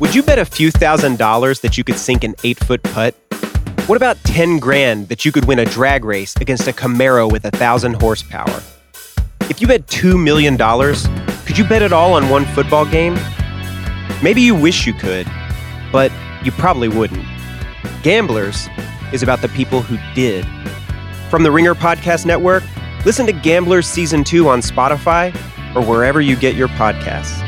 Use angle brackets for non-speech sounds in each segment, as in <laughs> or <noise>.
Would you bet a few thousand dollars that you could sink an eight foot putt? What about 10 grand that you could win a drag race against a Camaro with a thousand horsepower? If you bet $2 million, could you bet it all on one football game? Maybe you wish you could, but you probably wouldn't. Gamblers is about the people who did. From the Ringer Podcast Network, listen to Gamblers Season 2 on Spotify or wherever you get your podcasts.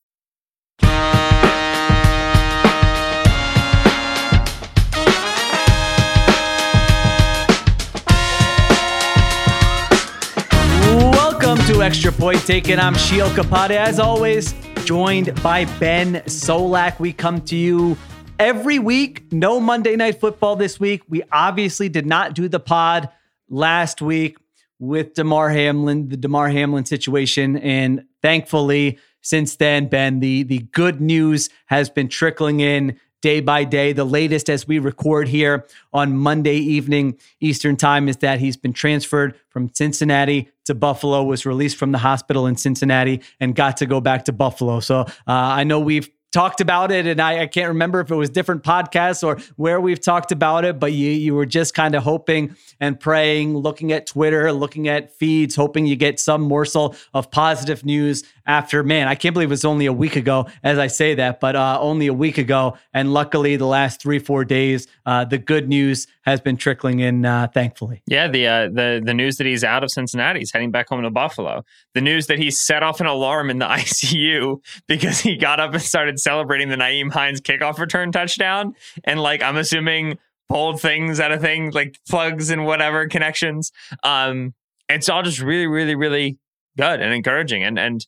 Welcome to Extra Point Taken. I'm Sheil Kapadia. As always, joined by Ben Solak. We come to you every week. No Monday Night Football this week. We obviously did not do the pod last week with Damar Hamlin, the Damar Hamlin situation. And thankfully, since then, Ben, the, the good news has been trickling in day by day. The latest as we record here on Monday evening Eastern time is that he's been transferred from Cincinnati to Buffalo, was released from the hospital in Cincinnati, and got to go back to Buffalo. So uh, I know we've talked about it and I, I, can't remember if it was different podcasts or where we've talked about it but you you were just kind of hoping and praying looking at twitter looking at feeds hoping you get some morsel of positive news after man i can't believe it was only a week ago as i say that but uh, only a week ago and luckily the last three four days uh, the good news has been trickling in uh, thankfully. Yeah the uh, the the news that he's out of cincinnati he's heading back home to buffalo. The news that he set off an alarm in the <laughs> icu because he got up and started celebrating the Nyheim Hines kickoff return touchdown. And like I'm assuming pulled things out of things like plugs and whatever connections. Um it's all just really really really good and encouraging. And and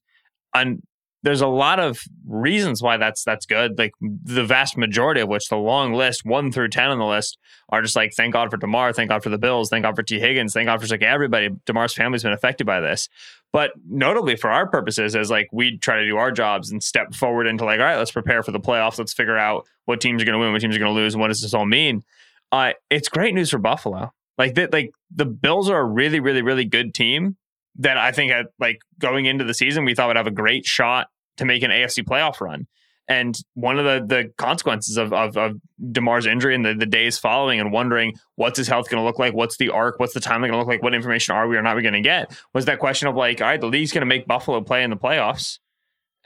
and there's a lot of reasons why that's that's good. Like the vast majority of which, the long list, one through ten on the list, are just like thank God for Damar, thank God for the Bills, thank God for Tee Higgins, thank God for like everybody. Damar's family's been affected by this, but notably for our purposes, as like we try to do our jobs and step forward into like, all right, let's prepare for the playoffs. Let's figure out what teams are going to win, what teams are going to lose, and what does this all mean. Uh, it's great news for Buffalo. Like that, like the Bills are a really, really, really good team that I think had like going into the season we thought would have a great shot to make an AFC playoff run. And one of the the consequences of of, of Damar's injury and the, the days following, and wondering what's his health going to look like, what's the arc, what's the timeline going to look like, what information are we or not we going to get, was that question of like, all right, the league's going to make Buffalo play in the playoffs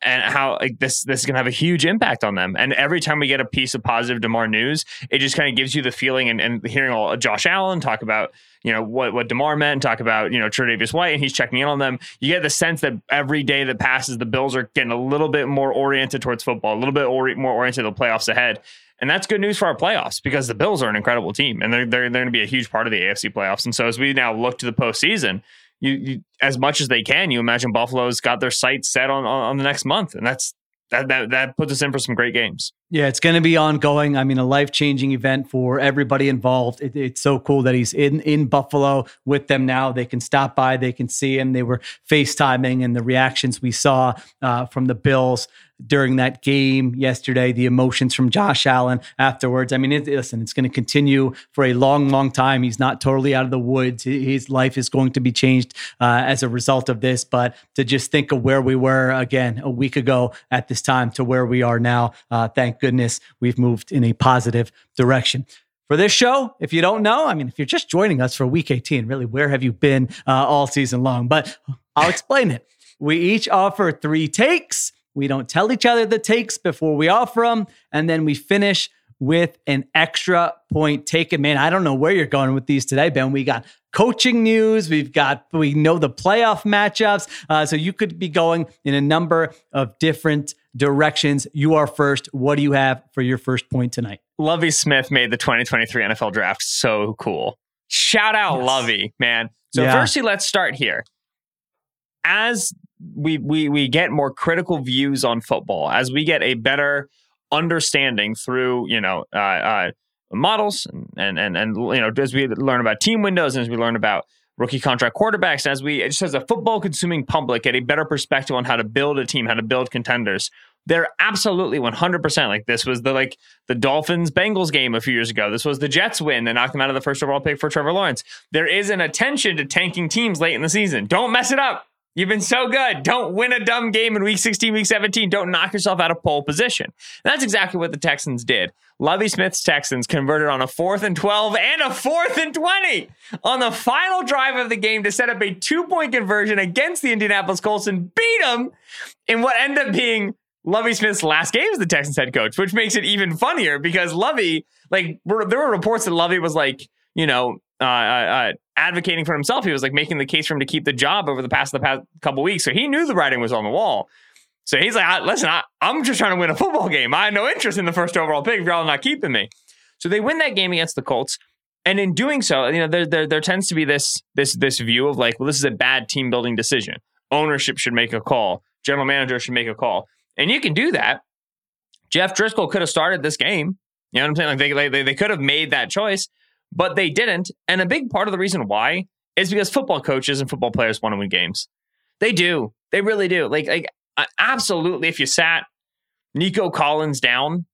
and how like this this is gonna have a huge impact on them. And every time we get a piece of positive Damar news, it just kind of gives you the feeling and, and hearing all Josh Allen talk about you know what what Damar meant, talk about you know Tre'Davious White, and he's checking in on them. You get the sense that every day that passes, the Bills are getting a little bit more oriented towards football, a little bit or, more oriented to the playoffs ahead. And that's good news for our playoffs because the Bills are an incredible team and they're, they're, they're going to be a huge part of the AFC playoffs. And so as we now look to the postseason, you, you, as much as they can, you imagine Buffalo's got their sights set on, on, on the next month, and that's that that that puts us in for some great games. Yeah, it's going to be ongoing. I mean, a life changing event for everybody involved. It, it's so cool that he's in in Buffalo with them now. They can stop by, they can see him. They were FaceTiming, and the reactions we saw uh, from the Bills during that game yesterday, the emotions from Josh Allen afterwards. I mean, it, listen, it's going to continue for a long, long time. He's not totally out of the woods. His life is going to be changed uh, as a result of this. But to just think of where we were again a week ago at this time to where we are now, uh, thank goodness we've moved in a positive direction for this show. If you don't know, I mean, if you're just joining us for week 18, really, where have you been uh, all season long? But I'll explain it. we each offer three takes. We don't tell each other the takes before we offer them. And then we finish with an extra point taken. Man, I don't know where you're going with these today, Ben. We got coaching news. We've got, we know the playoff matchups. Uh, so you could be going in a number of different directions. You are first. What do you have for your first point tonight? Lovie Smith made the 2023 NFL draft so cool. Shout out yes. Lovie, man. So yeah. firstly, let's start here. As we we we get more critical views on football, as we get a better understanding through you know uh, uh, models and, and and and you know as we learn about team windows and as we learn about rookie contract quarterbacks, as we just as a football consuming public get a better perspective on how to build a team, how to build contenders. They're absolutely 100% like this was the like the Dolphins Bengals game a few years ago. This was the Jets win that knocked them out of the first overall pick for Trevor Lawrence. There is an attention to tanking teams late in the season. Don't mess it up. You've been so good. Don't win a dumb game in week 16, week 17. Don't knock yourself out of pole position. And that's exactly what the Texans did. Lovie Smith's Texans converted on a fourth and 12 and a fourth and 20 on the final drive of the game to set up a two point conversion against the Indianapolis Colts and beat them in what ended up being Lovie Smith's last game as the Texans head coach, which makes it even funnier because Lovie, like, there were reports that Lovie was like, you know, uh, uh, uh, advocating for himself. He was like making the case for him to keep the job over the past the past couple weeks. So he knew the writing was on the wall. So he's like, listen, I, am just trying to win a football game. I had no interest in the first overall pick if y'all not keeping me. So they win that game against the Colts. And in doing so, you know, there, there, there tends to be this this this view of like, well, this is a bad team building decision. Ownership should make a call. General manager should make a call. And you can do that. Jeff Driskel could have started this game. You know what I'm saying? Like they, they, they could have made that choice but they didn't. And a big part of the reason why is because football coaches and football players want to win games. They do. They really do. Like, like uh, absolutely, if you sat Nico Collins down,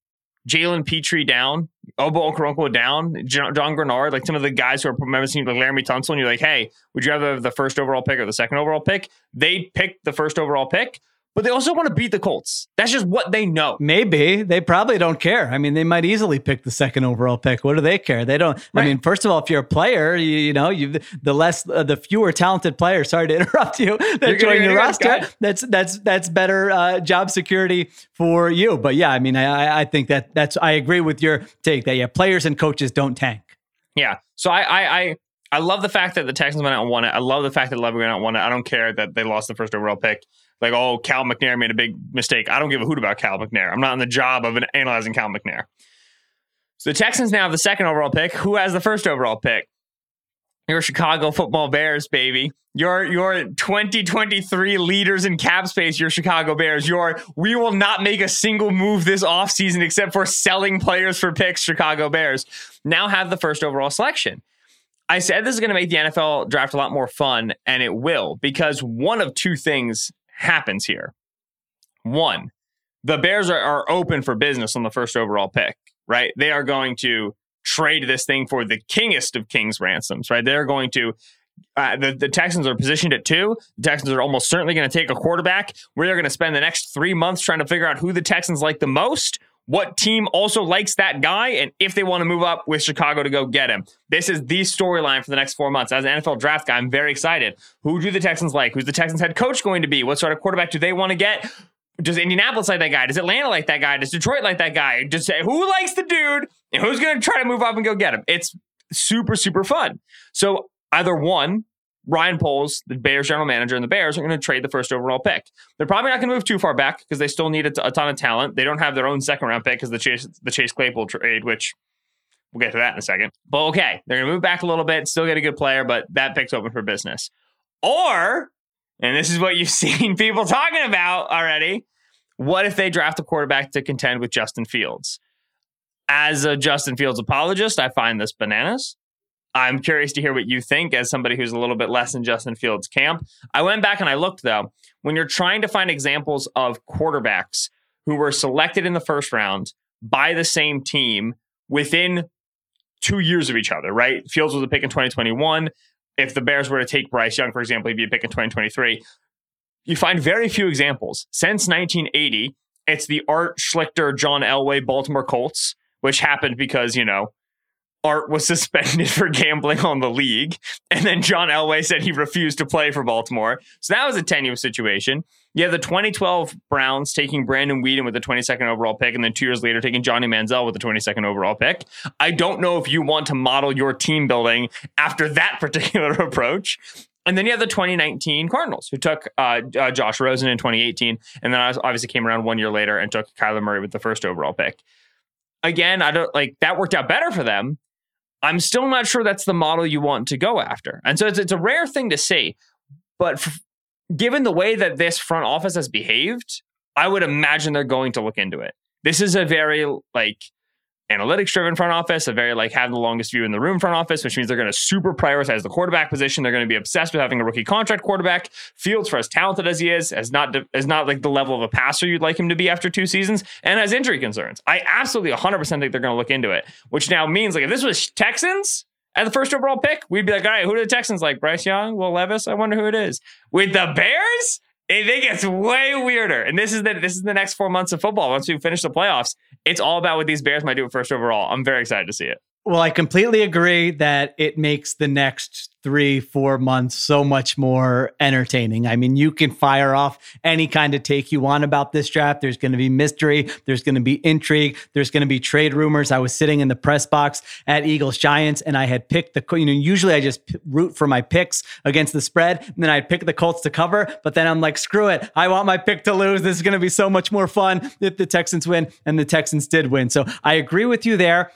Jalen Pitre down, Ogbo Okoronkwo down, John, Greenard, like some of the guys who are members team like Laremy Tunsil, and you're like, hey, would you have the first overall pick or the second overall pick? They pick the first overall pick but they also want to beat the Colts. That's just what they know. Maybe they probably don't care. I mean, they might easily pick the second overall pick. What do they care? They don't. Right. I mean, first of all, if you're a player, you, you know, you the less uh, the fewer talented players. Sorry to <laughs> interrupt you. That join your roster. That's that's that's better uh, job security for you. But yeah, I mean, I I think that that's I agree with your take that yeah, players and coaches don't tank. Yeah. So I I. I I love the fact that the Texans went out and won it. I love the fact that Lovie went out and won it. I don't care that they lost the first overall pick like, oh, Cal McNair made a big mistake. I don't give a hoot about Cal McNair. I'm not in the job of analyzing Cal McNair. So the Texans now have the second overall pick. Who has the first overall pick? Your Chicago Football Bears, baby. Your your 2023 leaders in cap space, your Chicago Bears. Your we will not make a single move this offseason except for selling players for picks, Chicago Bears. Now have the first overall selection. I said this is going to make the NFL draft a lot more fun, and it will, because one of two things happens here. One, the Bears are, are open for business on the first overall pick, right? They are going to trade this thing for the kingest of kings ransoms, right? They're going to uh, the, the Texans are positioned at two. The Texans are almost certainly going to take a quarterback. They're going to spend the next three months trying to figure out who the Texans like the most, what team also likes that guy, and if they want to move up with Chicago to go get him. This is the storyline for the next four months. As an NFL draft guy, I'm very excited. Who do the Texans like? Who's the Texans head coach going to be? What sort of quarterback do they want to get? Does Indianapolis like that guy? Does Atlanta like that guy? Does Detroit like that guy? Just who likes the dude and who's going to try to move up and go get him. It's super, super fun. So either one, Ryan Poles, the Bears general manager, and the Bears are going to trade the first overall pick. They're probably not going to move too far back because they still need a, t- a ton of talent. They don't have their own second round pick because the Chase the Chase Claypool trade, which we'll get to that in a second. But okay, they're going to move back a little bit, still get a good player, but that pick's open for business. Or, and this is what you've <laughs> seen people talking about already. What if they draft a quarterback to contend with Justin Fields? As a Justin Fields apologist, I find this bananas. I'm curious to hear what you think as somebody who's a little bit less in Justin Fields' camp. I went back and I looked though. When you're trying to find examples of quarterbacks who were selected in the first round by the same team within two years of each other, right? Fields was a pick in 2021. If the Bears were to take Bryce Young, for example, he'd be a pick in 2023. You find very few examples. Since 1980, it's the Art Schlichter, John Elway, Baltimore Colts, which happened because, you know, Art was <laughs> suspended for gambling on the league. And then John Elway said he refused to play for Baltimore. So that was a tenuous situation. You have the 2012 Browns taking Brandon Weeden with the 22nd overall pick, and then two years later taking Johnny Manziel with the 22nd overall pick. I don't know if you want to model your team building after that <laughs> particular approach. And then you have the 2019 Cardinals, who took uh, uh, Josh Rosen in 2018, and then obviously came around one year later and took Kyler Murray with the first overall pick. Again, I don't like that worked out better for them. I'm still not sure that's the model you want to go after, and so it's, it's a rare thing to see. But f- given the way that this front office has behaved, I would imagine they're going to look into it. This is a very like analytics driven front office, a very like have the longest view in the room front office, which means they're going to super prioritize the quarterback position. They're going to be obsessed with having a rookie contract quarterback. Fields, for as talented as he is, as not as not like the level of a passer you'd like him to be after two seasons, and has injury concerns. I absolutely 100 percent think they're going to look into it. Which now means like if this was Texans. At the first overall pick, we'd be like, all right, who do the Texans like? Bryce Young, Will Levis? I wonder who it is. With the Bears, it, it gets way weirder. And this is the this is the next four months of football. Once we finish the playoffs, it's all about what these Bears might do at first overall. I'm very excited to see it. Well, I completely agree that it makes the next three, four months so much more entertaining. I mean, you can fire off any kind of take you want about this draft. There's going to be mystery, there's going to be intrigue, there's going to be trade rumors. I was sitting in the press box at Eagles Giants and I had picked the, you know, usually I just root for my picks against the spread and then I'd pick the Colts to cover. But then I'm like, screw it. I want my pick to lose. This is going to be so much more fun if the Texans win. And the Texans did win. So I agree with you there.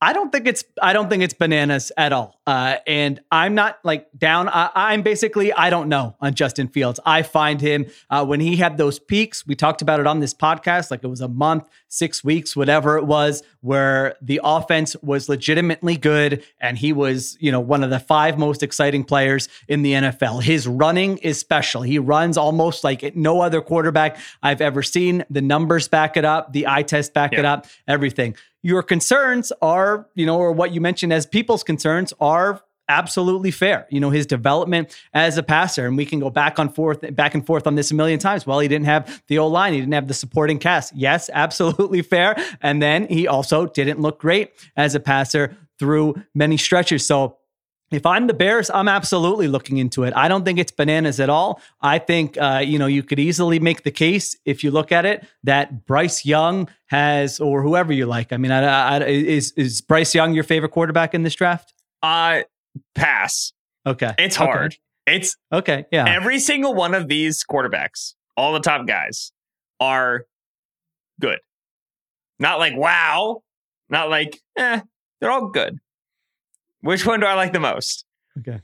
I don't think it's I don't think it's bananas at all. Uh, and I'm not like down. I, am basically I don't know on Justin Fields. I find him uh, when he had those peaks. We talked about it on this podcast. Like it was a month, six weeks, whatever it was, where the offense was legitimately good, and he was you know one of the five most exciting players in the NFL. His running is special. He runs almost like no other quarterback I've ever seen. The numbers back it up. The eye test back yeah. it up. Everything your concerns are, you know, or what you mentioned as people's concerns are absolutely fair. You know, his development as a passer, and we can go back on forth, back and forth on this a million times. Well, he didn't have the old line, he didn't have the supporting cast. Yes, <laughs> absolutely fair. And then he also didn't look great as a passer through many stretches. So if I'm the Bears, I'm absolutely looking into it. I don't think it's bananas at all. I think uh, you know you could easily make the case if you look at it that Bryce Young has, or whoever you like. I mean, I, I, is is Bryce Young your favorite quarterback in this draft? Uh pass. Okay, it's hard. Okay. It's okay. Yeah, every single one of these quarterbacks, all the top guys, are good. Not like wow, not like eh. They're all good. Which one do I like the most? Okay.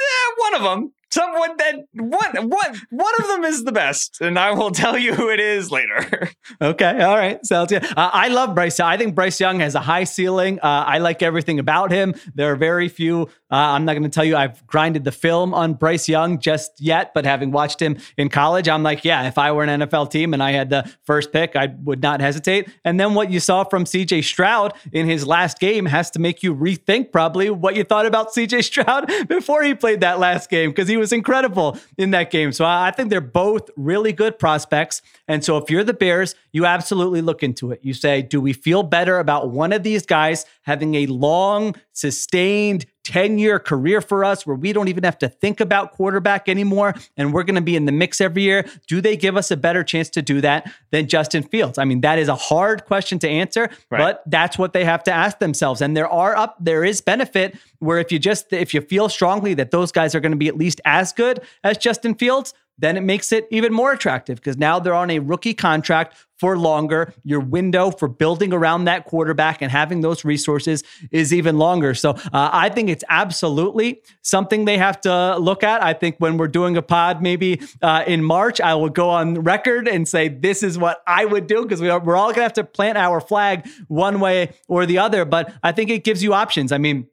Eh, one of them someone that one one one of them is the best, and I will tell you who it is later. <laughs> okay, all right, sounds good. Uh, I love Bryce. I think Bryce Young has a high ceiling. Uh, I like everything about him. There are very few. Uh, I'm not going to tell you I've grinded the film on Bryce Young just yet, but having watched him in college, I'm like, yeah, if I were an NFL team and I had the first pick, I would not hesitate. And then what you saw from CJ Stroud in his last game has to make you rethink probably what you thought about CJ Stroud <laughs> before he played that last game because he was was incredible in that game. So I think they're both really good prospects. And so if you're the Bears, you absolutely look into it. You say, do we feel better about one of these guys having a long, sustained 10 year career for us where we don't even have to think about quarterback anymore and we're going to be in the mix every year? Do they give us a better chance to do that than Justin Fields? I mean, that is a hard question to answer, right. but that's what they have to ask themselves. And there are up, there is benefit where if you just, if you feel strongly that those guys are going to be at least as good as Justin Fields, then it makes it even more attractive because now they're on a rookie contract for longer. Your window for building around that quarterback and having those resources is even longer. So uh, I think it's absolutely something they have to look at. I think when we're doing a pod maybe uh, in March, I will go on record and say this is what I would do because we we're all going to have to plant our flag one way or the other. But I think it gives you options. I mean,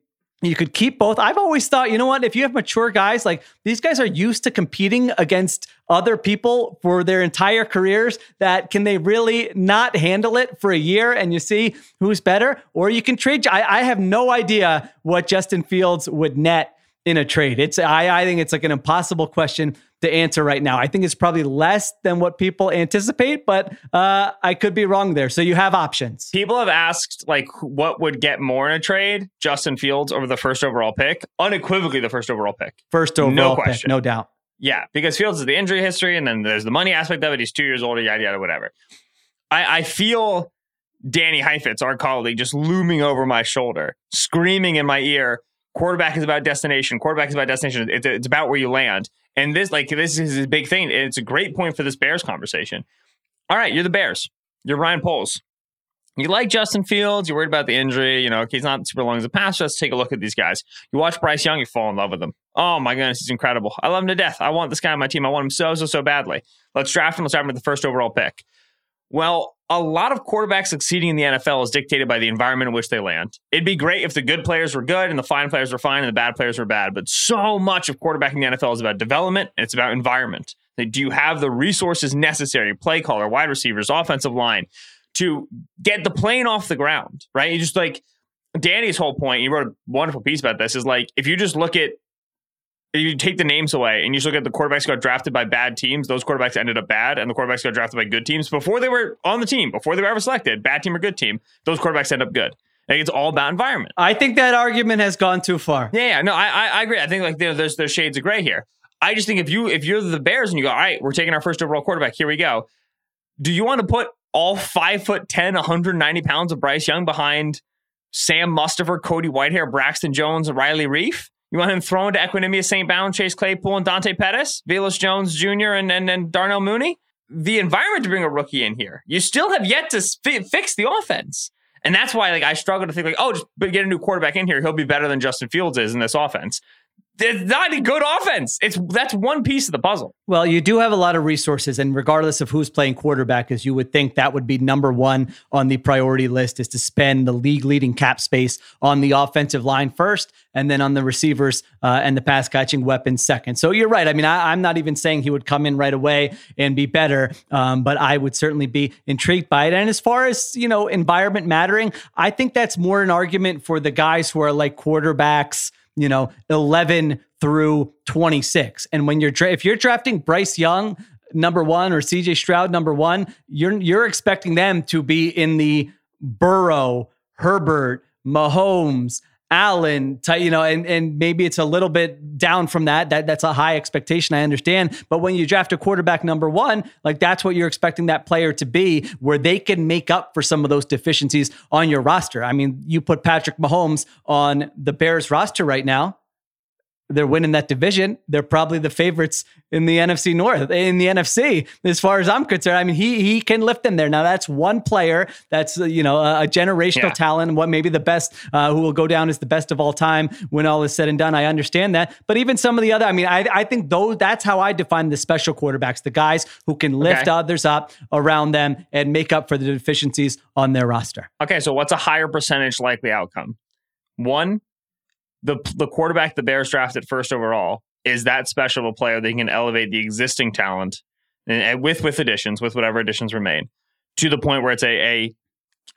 you could keep both. I've always thought, you know what? If you have mature guys, like these guys are used to competing against other people for their entire careers, that can they really not handle it for a year and you see who's better? Or you can trade. I, I have no idea what Justin Fields would net in a trade. It's I, I think it's like an impossible question to answer right now. I think it's probably less than what people anticipate, but uh, I could be wrong there. So you have options. People have asked like what would get more in a trade: Justin Fields over the first overall pick, unequivocally the first overall pick. First overall no question. pick, no doubt. Yeah, because Fields is the injury history, and then there's the money aspect of it. He's two years older, yada yada, whatever. I, I feel Danny Heifetz, our colleague, just looming over my shoulder, screaming in my ear. Quarterback is about destination. Quarterback is about destination. It's, it's about where you land. And this, like, this is a big thing. It's a great point for this Bears conversation. All right, you're the Bears. You're Ryan Poles. You like Justin Fields. You're worried about the injury. You know, he's not super long as a passer. Let's take a look at these guys. You watch Bryce Young, you fall in love with him. Oh my goodness, he's incredible. I love him to death. I want this guy on my team. I want him so, so, so badly. Let's draft him. Let's draft him with the first overall pick. Well, a lot of quarterbacks succeeding in the NFL is dictated by the environment in which they land. It'd be great if the good players were good and the fine players were fine and the bad players were bad. But so much of quarterbacking the NFL is about development and it's about environment. Do you have the resources necessary, play caller, wide receivers, offensive line, to get the plane off the ground, right? You just like Danny's whole point, he wrote a wonderful piece about this, is like if you just look at you take the names away and you just look at the quarterbacks got drafted by bad teams, those quarterbacks ended up bad, and the quarterbacks got drafted by good teams before they were on the team, before they were ever selected, bad team or good team, those quarterbacks end up good. Like it's all about environment. I think that argument has gone too far. Yeah, yeah no, I, I, I agree. I think like there's there's shades of gray here. I just think if you if you're the Bears and you go, all right, we're taking our first overall quarterback, here we go. Do you want to put all five foot 10, 190 pounds of Bryce Young behind Sam Mustipher, Cody Whitehair, Braxton Jones, and Riley Reiff? You want him thrown to Equanimeous St. Brown, Chase Claypool, and Dante Pettis, Velus Jones Jr., and, and, and Darnell Mooney? The environment to bring a rookie in here, you still have yet to fi- fix the offense. And that's why like I struggle to think like, oh, just get a new quarterback in here. He'll be better than Justin Fields is in this offense it's not a good offense. It's that's one piece of the puzzle. Well, you do have a lot of resources, and regardless of who's playing quarterback, as you would think that would be number one on the priority list is to spend the league leading cap space on the offensive line first, and then on the receivers uh, and the pass catching weapons second. So you're right. I mean, I, am not even saying he would come in right away and be better, um, but I would certainly be intrigued by it. And as far as you know, environment mattering, I think that's more an argument for the guys who are like quarterbacks you know, 11 through 26. And when you're dra- if you're drafting Bryce Young number 1 or CJ Stroud number 1, you're you're expecting them to be in the Burrow, Herbert, Mahomes, Allen, you know, and, and maybe it's a little bit down from that. That that's a high expectation. I understand. But when you draft a quarterback number one, like that's what you're expecting that player to be, where they can make up for some of those deficiencies on your roster. I mean, you put Patrick Mahomes on the Bears roster right now they're winning that division. They're probably the favorites in the NFC North, in the NFC, as far as I'm concerned. I mean, he he can lift them there. Now that's one player that's uh, you know a, a generational yeah. talent, what maybe the best uh, who will go down as the best of all time when all is said and done. I understand that, but even some of the other, I mean, I I think those that's how I define the special quarterbacks, the guys who can lift okay. others up around them and make up for the deficiencies on their roster. Okay, so what's a higher percentage likely outcome? One, the the quarterback the Bears drafted first overall is that special of a player that can elevate the existing talent and, with with additions, with whatever additions remain, to the point where it's a, a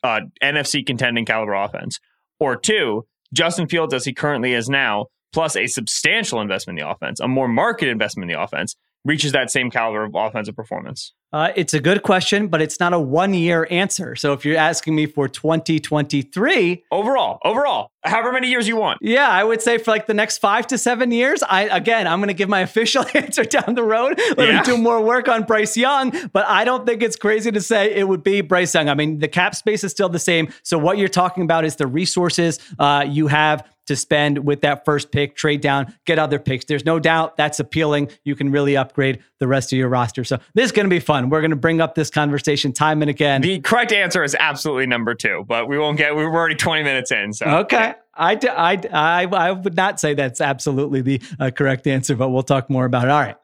uh, NFC contending caliber offense. Or two, Justin Fields as he currently is now, plus a substantial investment in the offense, a more market investment in the offense, reaches that same caliber of offensive performance? Uh, it's a good question, but it's not a one year answer. So if you're asking me for 2023, overall, overall, however many years you want. Yeah, I would say for like the next five to seven years. I again, I'm going to give my <laughs> official <laughs> answer down the road. Let yeah. me do more work on Bryce Young, but I don't think it's crazy to say it would be Bryce Young. I mean, the cap space is still the same. So what you're talking about is the resources uh, you have to spend with that first pick, trade down, get other picks. There's no doubt that's appealing. You can really upgrade the rest of your roster. So this is going to be fun. We're going to bring up this conversation time and again. The correct answer is absolutely number two, but we won't get, we're already 20 minutes in. So, okay. I, I, I, I would not say that's absolutely the uh, correct answer, but we'll talk more about it. All right.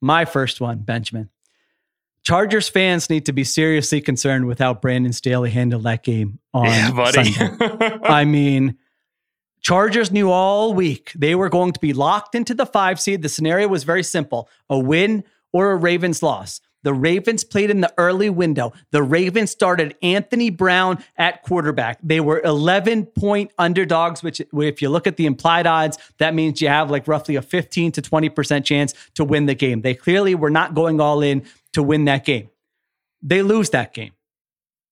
My first one, Benjamin. Chargers fans need to be seriously concerned with how Brandon Staley handled that game on yeah, <laughs> buddy. Sunday. I mean, Chargers knew all week they were going to be locked into the five seed. The scenario was very simple a win or a Ravens loss. The Ravens played in the early window. The Ravens started Anthony Brown at quarterback. They were 11 point underdogs, which, if you look at the implied odds, that means you have like roughly a 15 to 20% chance to win the game. They clearly were not going all in to win that game. They lose that game.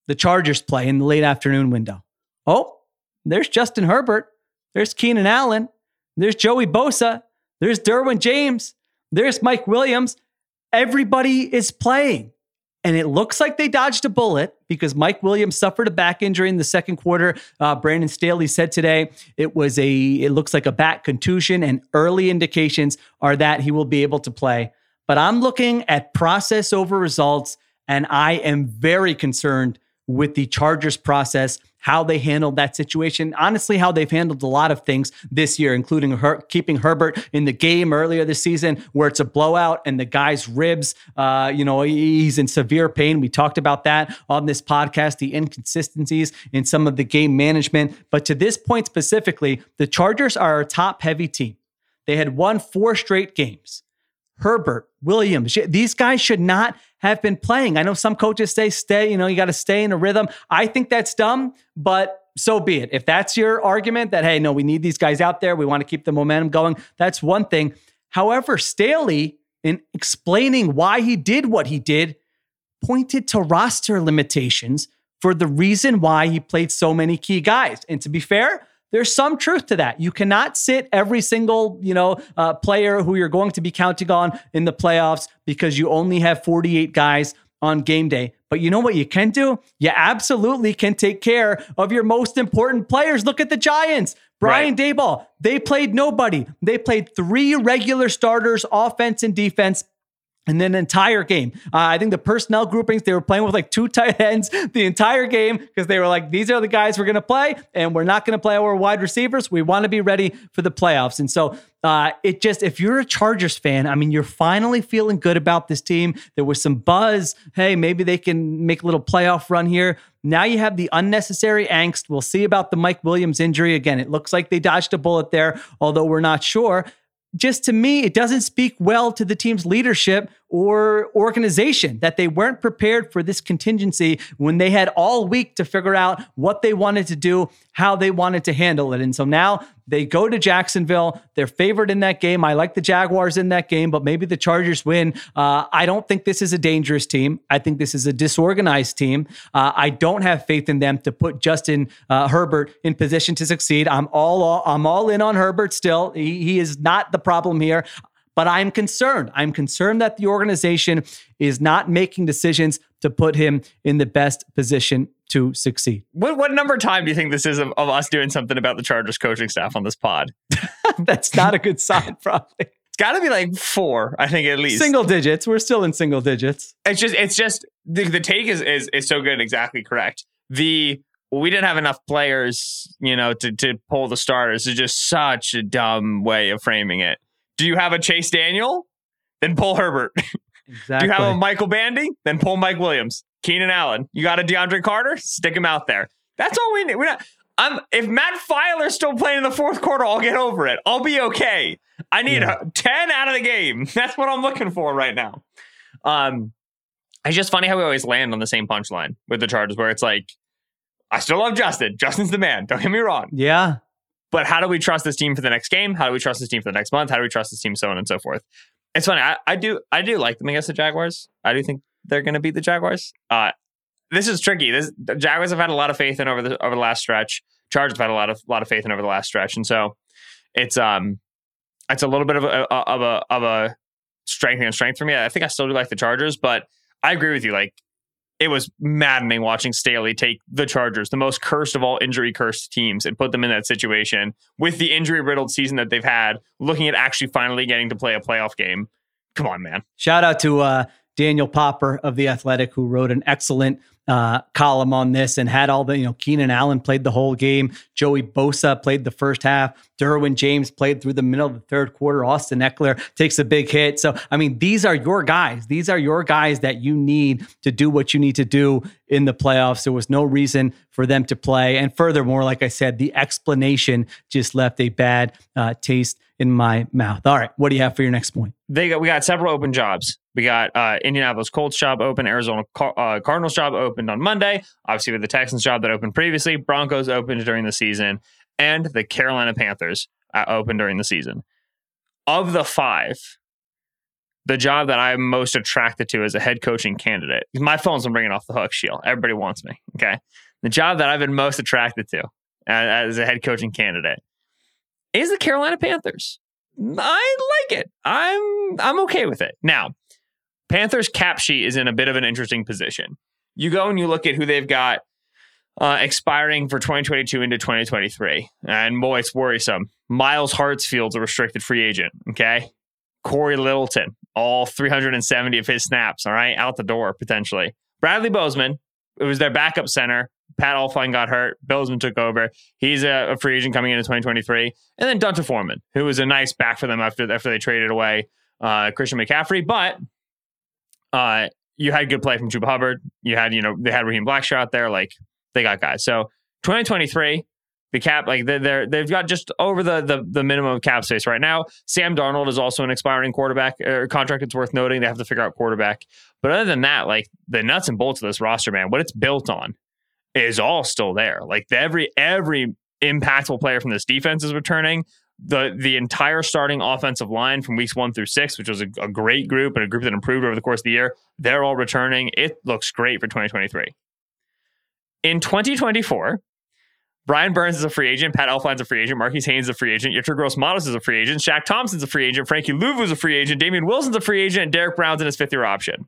The Chargers play in the late afternoon window. Oh, there's Justin Herbert. There's Keenan Allen. There's Joey Bosa. There's Derwin James. There's Mike Williams everybody is playing. And it looks like they dodged a bullet because Mike Williams suffered a back injury in the second quarter. Uh, Brandon Staley said today it was a, it looks like a back contusion, and early indications are that he will be able to play. But I'm looking at process over results, and I am very concerned with the Chargers process how they handled that situation. Honestly, how they've handled a lot of things this year, including her, keeping Herbert in the game earlier this season, where it's a blowout and the guy's ribs, uh, you know, he's in severe pain. We talked about that on this podcast, the inconsistencies in some of the game management. But to this point specifically, the Chargers are a top heavy team. They had won four straight games. Herbert, Williams, these guys should not have been playing. I know some coaches say stay, you know, you got to stay in a rhythm. I think that's dumb, but so be it. If that's your argument that, hey, no, we need these guys out there, we want to keep the momentum going, that's one thing. However, Staley, in explaining why he did what he did, pointed to roster limitations for the reason why he played so many key guys. And to be fair, there's some truth to that. You cannot sit every single, you know, uh, player who you're going to be counting on in the playoffs because you only have 48 guys on game day. But you know what you can do? You absolutely can take care of your most important players. Look at the Giants. Brian right. Daboll, they played nobody. They played three regular starters, offense and defense, and then entire game. Uh, I think the personnel groupings, they were playing with like two tight ends the entire game because they were like, these are the guys we're going to play, and we're not going to play our wide receivers. We want to be ready for the playoffs. And so uh, it just, if you're a Chargers fan, I mean, you're finally feeling good about this team. There was some buzz. Hey, maybe they can make a little playoff run here. Now you have the unnecessary angst. We'll see about the Mike Williams injury. Again, it looks like they dodged a bullet there, although we're not sure just to me, it doesn't speak well to the team's leadership or organization that they weren't prepared for this contingency when they had all week to figure out what they wanted to do, how they wanted to handle it. And so now they go to Jacksonville. They're favored in that game. I like the Jaguars in that game, but maybe the Chargers win. Uh, I don't think this is a dangerous team. I think this is a disorganized team. Uh, I don't have faith in them to put Justin uh, Herbert in position to succeed. I'm all I'm all in on Herbert still. He, he is not the problem here. But I'm concerned. I'm concerned that the organization is not making decisions to put him in the best position to succeed. What, what number time do you think this is of, of us doing something about the Chargers coaching staff on this pod? <laughs> That's not a good sign, probably. It's got to be like four, I think at least single digits. We're still in single digits. It's just, it's just the, the take is, is is so good, and exactly correct. The we didn't have enough players, you know, to to pull the starters. Is just such a dumb way of framing it. Do you have a Chase Daniel? Then pull Herbert. Exactly. <laughs> Do you have a Michael Bandy? Then pull Mike Williams. Keenan Allen. You got a DeAndre Carter? Stick him out there. That's all we need. We're not. I'm, if Matt Feiler's still playing in the fourth quarter, I'll get over it. I'll be okay. I need yeah. 10 out of the game. <laughs> That's what I'm looking for right now. Um, it's just funny how we always land on the same punchline with the Chargers, where it's like, I still love Justin. Justin's the man. Don't get me wrong. Yeah. But how do we trust this team for the next game? How do we trust this team for the next month? How do we trust this team, so on and so forth? It's funny. I, I do I do like them against the Jaguars. I do think they're going to beat the Jaguars. Uh, this is tricky. This the Jaguars have had a lot of faith in over the over the last stretch. Chargers have had a lot of lot of faith in over the last stretch, and so it's um it's a little bit of a of a of a strength and strength for me. I think I still do like the Chargers, but I agree with you. Like it was maddening watching Staley take the Chargers, the most cursed of all injury cursed teams, and put them in that situation with the injury riddled season that they've had, looking at actually finally getting to play a playoff game. Come on, man. Shout out to uh, Daniel Popper of The Athletic, who wrote an excellent uh, column on this and had all the, you know, Keenan Allen played the whole game. Joey Bosa played the first half. Derwin James played through the middle of the third quarter. Austin Ekeler takes a big hit. So, I mean, these are your guys. These are your guys that you need to do what you need to do in the playoffs. There was no reason for them to play. And furthermore, like I said, the explanation just left a bad uh, taste in my mouth. All right. What do you have for your next point? They got, we got several open jobs We got uh, Indianapolis Colts job open, Arizona Car- uh, Cardinals job opened on Monday. Obviously, with the Texans job that opened previously, Broncos opened during the season, and the Carolina Panthers uh, opened during the season. Of the five, the job that I'm most attracted to as a head coaching candidate, my phone's been ringing off the hook, Sheil. Everybody wants me. Okay. The job that I've been most attracted to as, as a head coaching candidate is the Carolina Panthers. I like it. I'm I'm okay with it. Now, Panthers cap sheet is in a bit of an interesting position. You go and you look at who they've got uh, expiring for 2022 into 2023, and boy, it's worrisome. Myles Hartsfield's a restricted free agent. Okay, Cory Littleton, all 370 of his snaps. All right, out the door potentially. Bradley Bozeman, it was their backup center. Pat Elflein got hurt. Bozeman took over. He's a, a, free agent coming into 2023. And then D'Onta Foreman, who was a nice back for them after after they traded away uh, Christian McCaffrey. But uh, you had good play from Chuba Hubbard. You had, you know, they had Raheem Blackshear out there. Like they got guys. So 2023, the cap, like they're, they're they've got just over the, the the minimum cap space right now. Sam Darnold is also an expiring quarterback or contract. It's worth noting they have to figure out quarterback. But other than that, like the nuts and bolts of this roster, man, what it's built on is all still there. Like the, every every impactful player from this defense is returning. The the entire starting offensive line from weeks one through six, which was a, a great group and a group that improved over the course of the year, they're all returning. It looks great for 2023. In 2024, Brian Burns is a free agent. Pat Elflein's a free agent. Marquis Haynes is a free agent. Yetur Gross-Matos is a free agent. Shaq Thompson's a free agent. Frankie Luvu's a free agent. Damien Wilson's a free agent. And Derrick Brown's in his fifth year option.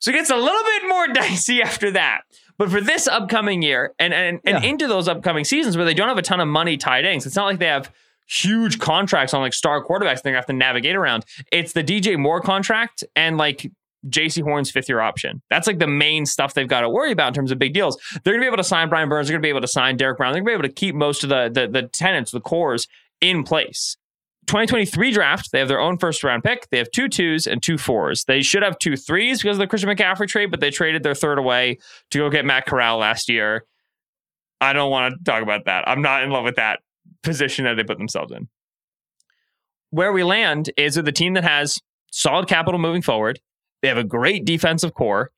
So it gets a little bit more <laughs> dicey after that. But for this upcoming year and and, and yeah. into those upcoming seasons where they don't have a ton of money tied in, so it's not like they have huge contracts on like star quarterbacks they're gonna have to navigate around. It's the DJ Moore contract and like Jaycee Horn's fifth year option. That's like the main stuff they've got to worry about in terms of big deals. They're to be able to sign Brian Burns. They're to be able to sign Derrick Brown. They're to be able to keep most of the, the, the tenants, the cores in place. 2023 draft, they have their own first round pick. They have two twos and two fours. They should have two threes because of the Christian McCaffrey trade, but they traded their third away to go get Matt Corral last year. I don't want to talk about that. I'm not in love with that position that they put themselves in. Where we land is with a team that has solid capital moving forward. They have a great defensive core.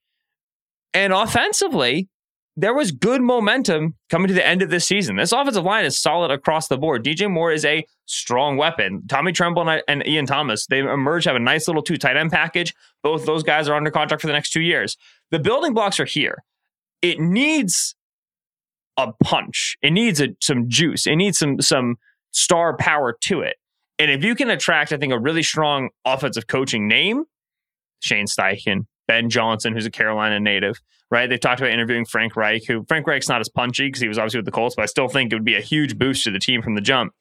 And offensively, there was good momentum coming to the end of this season. This offensive line is solid across the board. DJ Moore is a strong weapon. Tommy Tremble and, and Ian Thomas, they emerge, have a nice little two tight end package. Both those guys are under contract for the next two years. The building blocks are here. It needs a punch. It needs a, some juice. It needs some some star power to it. And if you can attract, I think, a really strong offensive coaching name, Shane Steichen, Ben Johnson, who's a Carolina native, right? They've talked about interviewing Frank Reich, who Frank Reich's not as punchy because he was obviously with the Colts, but I still think it would be a huge boost to the team from the jump.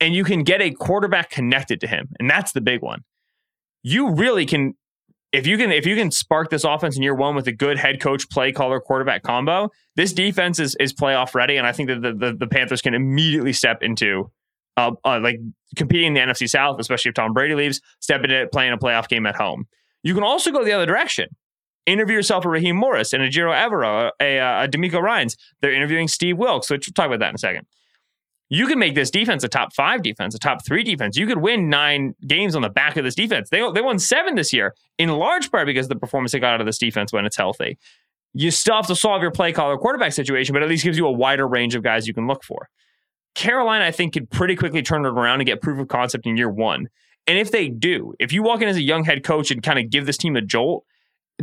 And you can get a quarterback connected to him, and that's the big one. You really can if you can if you can spark this offense in year one with a good head coach play caller quarterback combo, this defense is is playoff ready, and I think that the the, the Panthers can immediately step into uh, uh, like competing in the NFC South, especially if Tom Brady leaves, step into playing a playoff game at home. You can also go the other direction. Interview yourself a Raheem Morris and a Ejiro Evero, a, a, a DeMeco Ryans. They're interviewing Steve Wilks, which we'll talk about that in a second. You can make this defense a top five defense, a top three defense. You could win nine games on the back of this defense. They, they won seven this year, in large part because of the performance they got out of this defense when it's healthy. You still have to solve your play caller quarterback situation, but at least gives you a wider range of guys you can look for. Carolina, I think, could pretty quickly turn it around and get proof of concept in year one. And if they do, if you walk in as a young head coach and kind of give this team a jolt,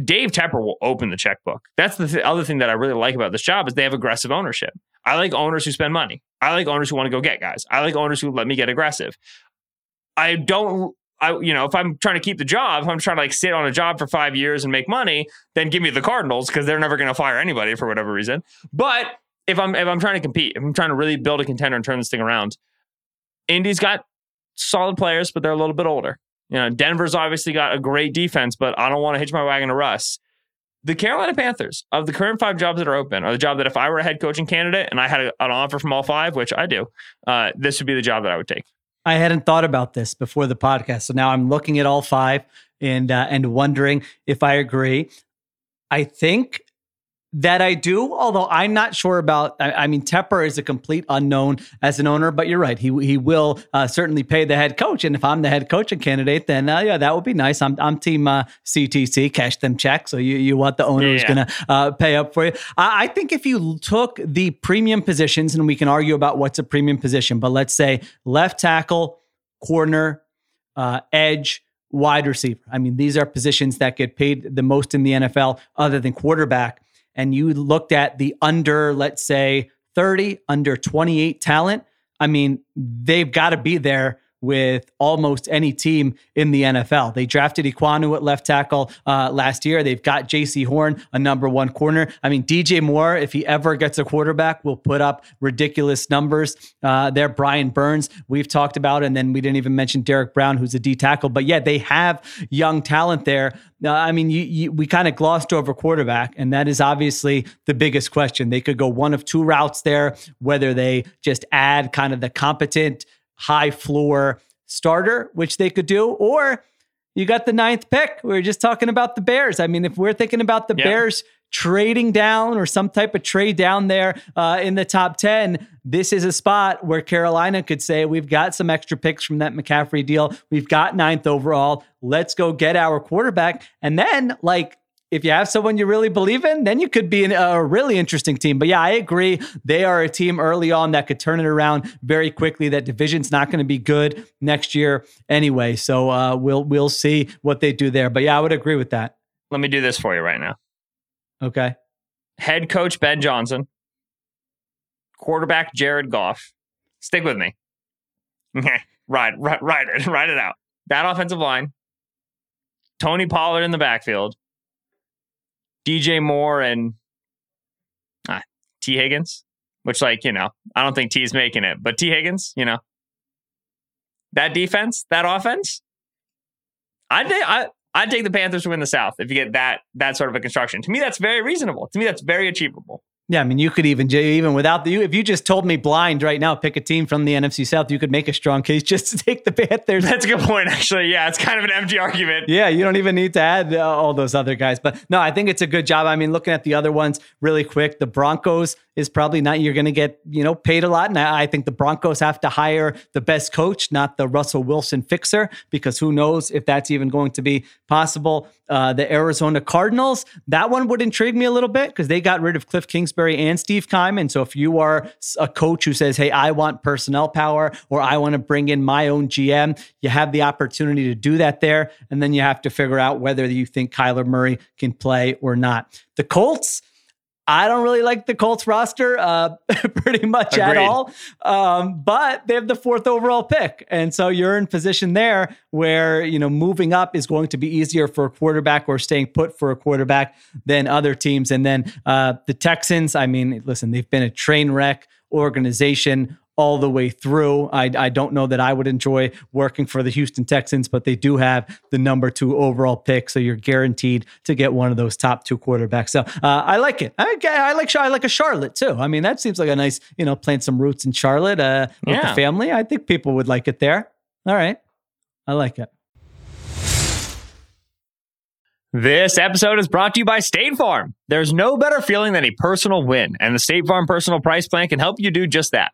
Dave Tepper will open the checkbook. That's the th- other thing that I really like about this job is they have aggressive ownership. I like owners who spend money. I like owners who want to go get guys. I like owners who let me get aggressive. I don't I, you know, if I'm trying to keep the job, if I'm trying to like sit on a job for five years and make money, then give me the Cardinals because they're never going to fire anybody for whatever reason. But if I'm if I'm trying to compete, if I'm trying to really build a contender and turn this thing around, Indy's got solid players, but they're a little bit older. You know, Denver's obviously got a great defense, but I don't want to hitch my wagon to Russ. The Carolina Panthers, of the current five jobs that are open, are the job that if I were a head coaching candidate and I had a, an offer from all five, which I do, uh, this would be the job that I would take. I hadn't thought about this before the podcast, so now I'm looking at all five and uh, and wondering if I agree. I think that I do, although I'm not sure about. I, I, mean, Tepper is a complete unknown as an owner, but you're right. He he will uh, certainly pay the head coach, and if I'm the head coaching candidate, then uh, yeah, that would be nice. I'm I'm team uh, CTC, cash them checks. So you you want the owner yeah. who's going to uh, pay up for you. I, I think if you took the premium positions, and we can argue about what's a premium position, but let's say left tackle, corner, uh, edge wide receiver. I mean, these are positions that get paid the most in the NFL other than quarterback and you looked at the under, let's say 30, under 28 talent, I mean, they've got to be there with almost any team in the NFL. They drafted Ekwonu at left tackle uh, last year. They've got Jaycee Horn, a number one corner. I mean, DJ Moore, if he ever gets a quarterback, will put up ridiculous numbers. Uh, there, Brian Burns, we've talked about, and then we didn't even mention Derrick Brown, who's a D tackle. But yeah, they have young talent there. Uh, I mean, you, you, we kind of glossed over quarterback, and that is obviously the biggest question. They could go one of two routes there, whether they just add kind of the competent high floor starter, which they could do, or you got the ninth pick. We are just talking about the Bears. I mean, if we're thinking about the yeah. Bears trading down or some type of trade down there uh, in the top 10, this is a spot where Carolina could say, We've got some extra picks from that McCaffrey deal. We've got ninth overall. Let's go get our quarterback. And then, like, if you have someone you really believe in, then you could be an, a really interesting team. But yeah, I agree. They are a team early on that could turn it around very quickly. That division's not going to be good next year anyway. So uh, we'll we'll see what they do there. But yeah, I would agree with that. Let me do this for you right now. Okay. Head coach Ben Johnson, quarterback Jared Goff. Stick with me. <laughs> ride, ride, ride it, ride it out. That offensive line. Tony Pollard in the backfield DJ Moore and ah, Tee Higgins, which, like, you know, I don't think T's making it, but Tee Higgins, you know, that defense, that offense, I'd, I, I'd take the Panthers to win the South if you get that that sort of a construction. To me, that's very reasonable. To me, that's very achievable. Yeah, I mean, you could even even without the if you just told me blind right now, pick a team from the NFC South, you could make a strong case just to <laughs> take the Panthers. That's a good point, actually. Yeah, it's kind of an empty argument. Yeah, you don't even need to add uh, all those other guys. But no, I think it's a good job. I mean, looking at the other ones really quick, the Broncos is probably not you're going to get you know paid a lot, and I think the Broncos have to hire the best coach, not the Russell Wilson fixer, because who knows if that's even going to be possible. Uh, the Arizona Cardinals, that one would intrigue me a little bit because they got rid of Cliff Kingsbury and Steve Keim. And so if you are a coach who says, hey, I want personnel power or I want to bring in my own GM, you have the opportunity to do that there. And then you have to figure out whether you think Kyler Murray can play or not. The Colts, I don't really like the Colts roster uh, <laughs> pretty much Agreed. at all. Um, but they have the fourth overall pick. And so you're in position there where, you know, moving up is going to be easier for a quarterback or staying put for a quarterback than other teams. And then uh, the Texans, I mean, listen, they've been a train wreck organization all the way through. I, I don't know that I would enjoy working for the Houston Texans, but they do have the number two overall pick, so you're guaranteed to get one of those top two quarterbacks. So uh, I like it. I, I like I like a Charlotte too. I mean, that seems like a nice you know plant some roots in Charlotte uh, with yeah. the family. I think people would like it there. All right, I like it. This episode is brought to you by State Farm. There's no better feeling than a personal win, and the State Farm Personal Price Plan can help you do just that.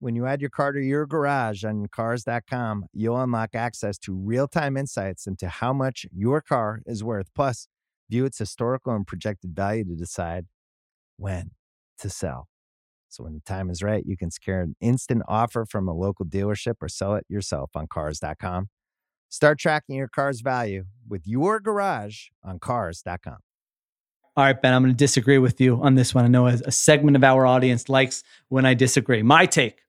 When you add your car to your garage on Cars.com, you'll unlock access to real time insights into how much your car is worth. Plus, view its historical and projected value to decide when to sell. So when the time is right, you can secure an instant offer from a local dealership or sell it yourself on Cars.com. Start tracking your car's value with your garage on Cars.com. All right, Ben, I'm going to disagree with you on this one. I know a segment of our audience likes when I disagree. My take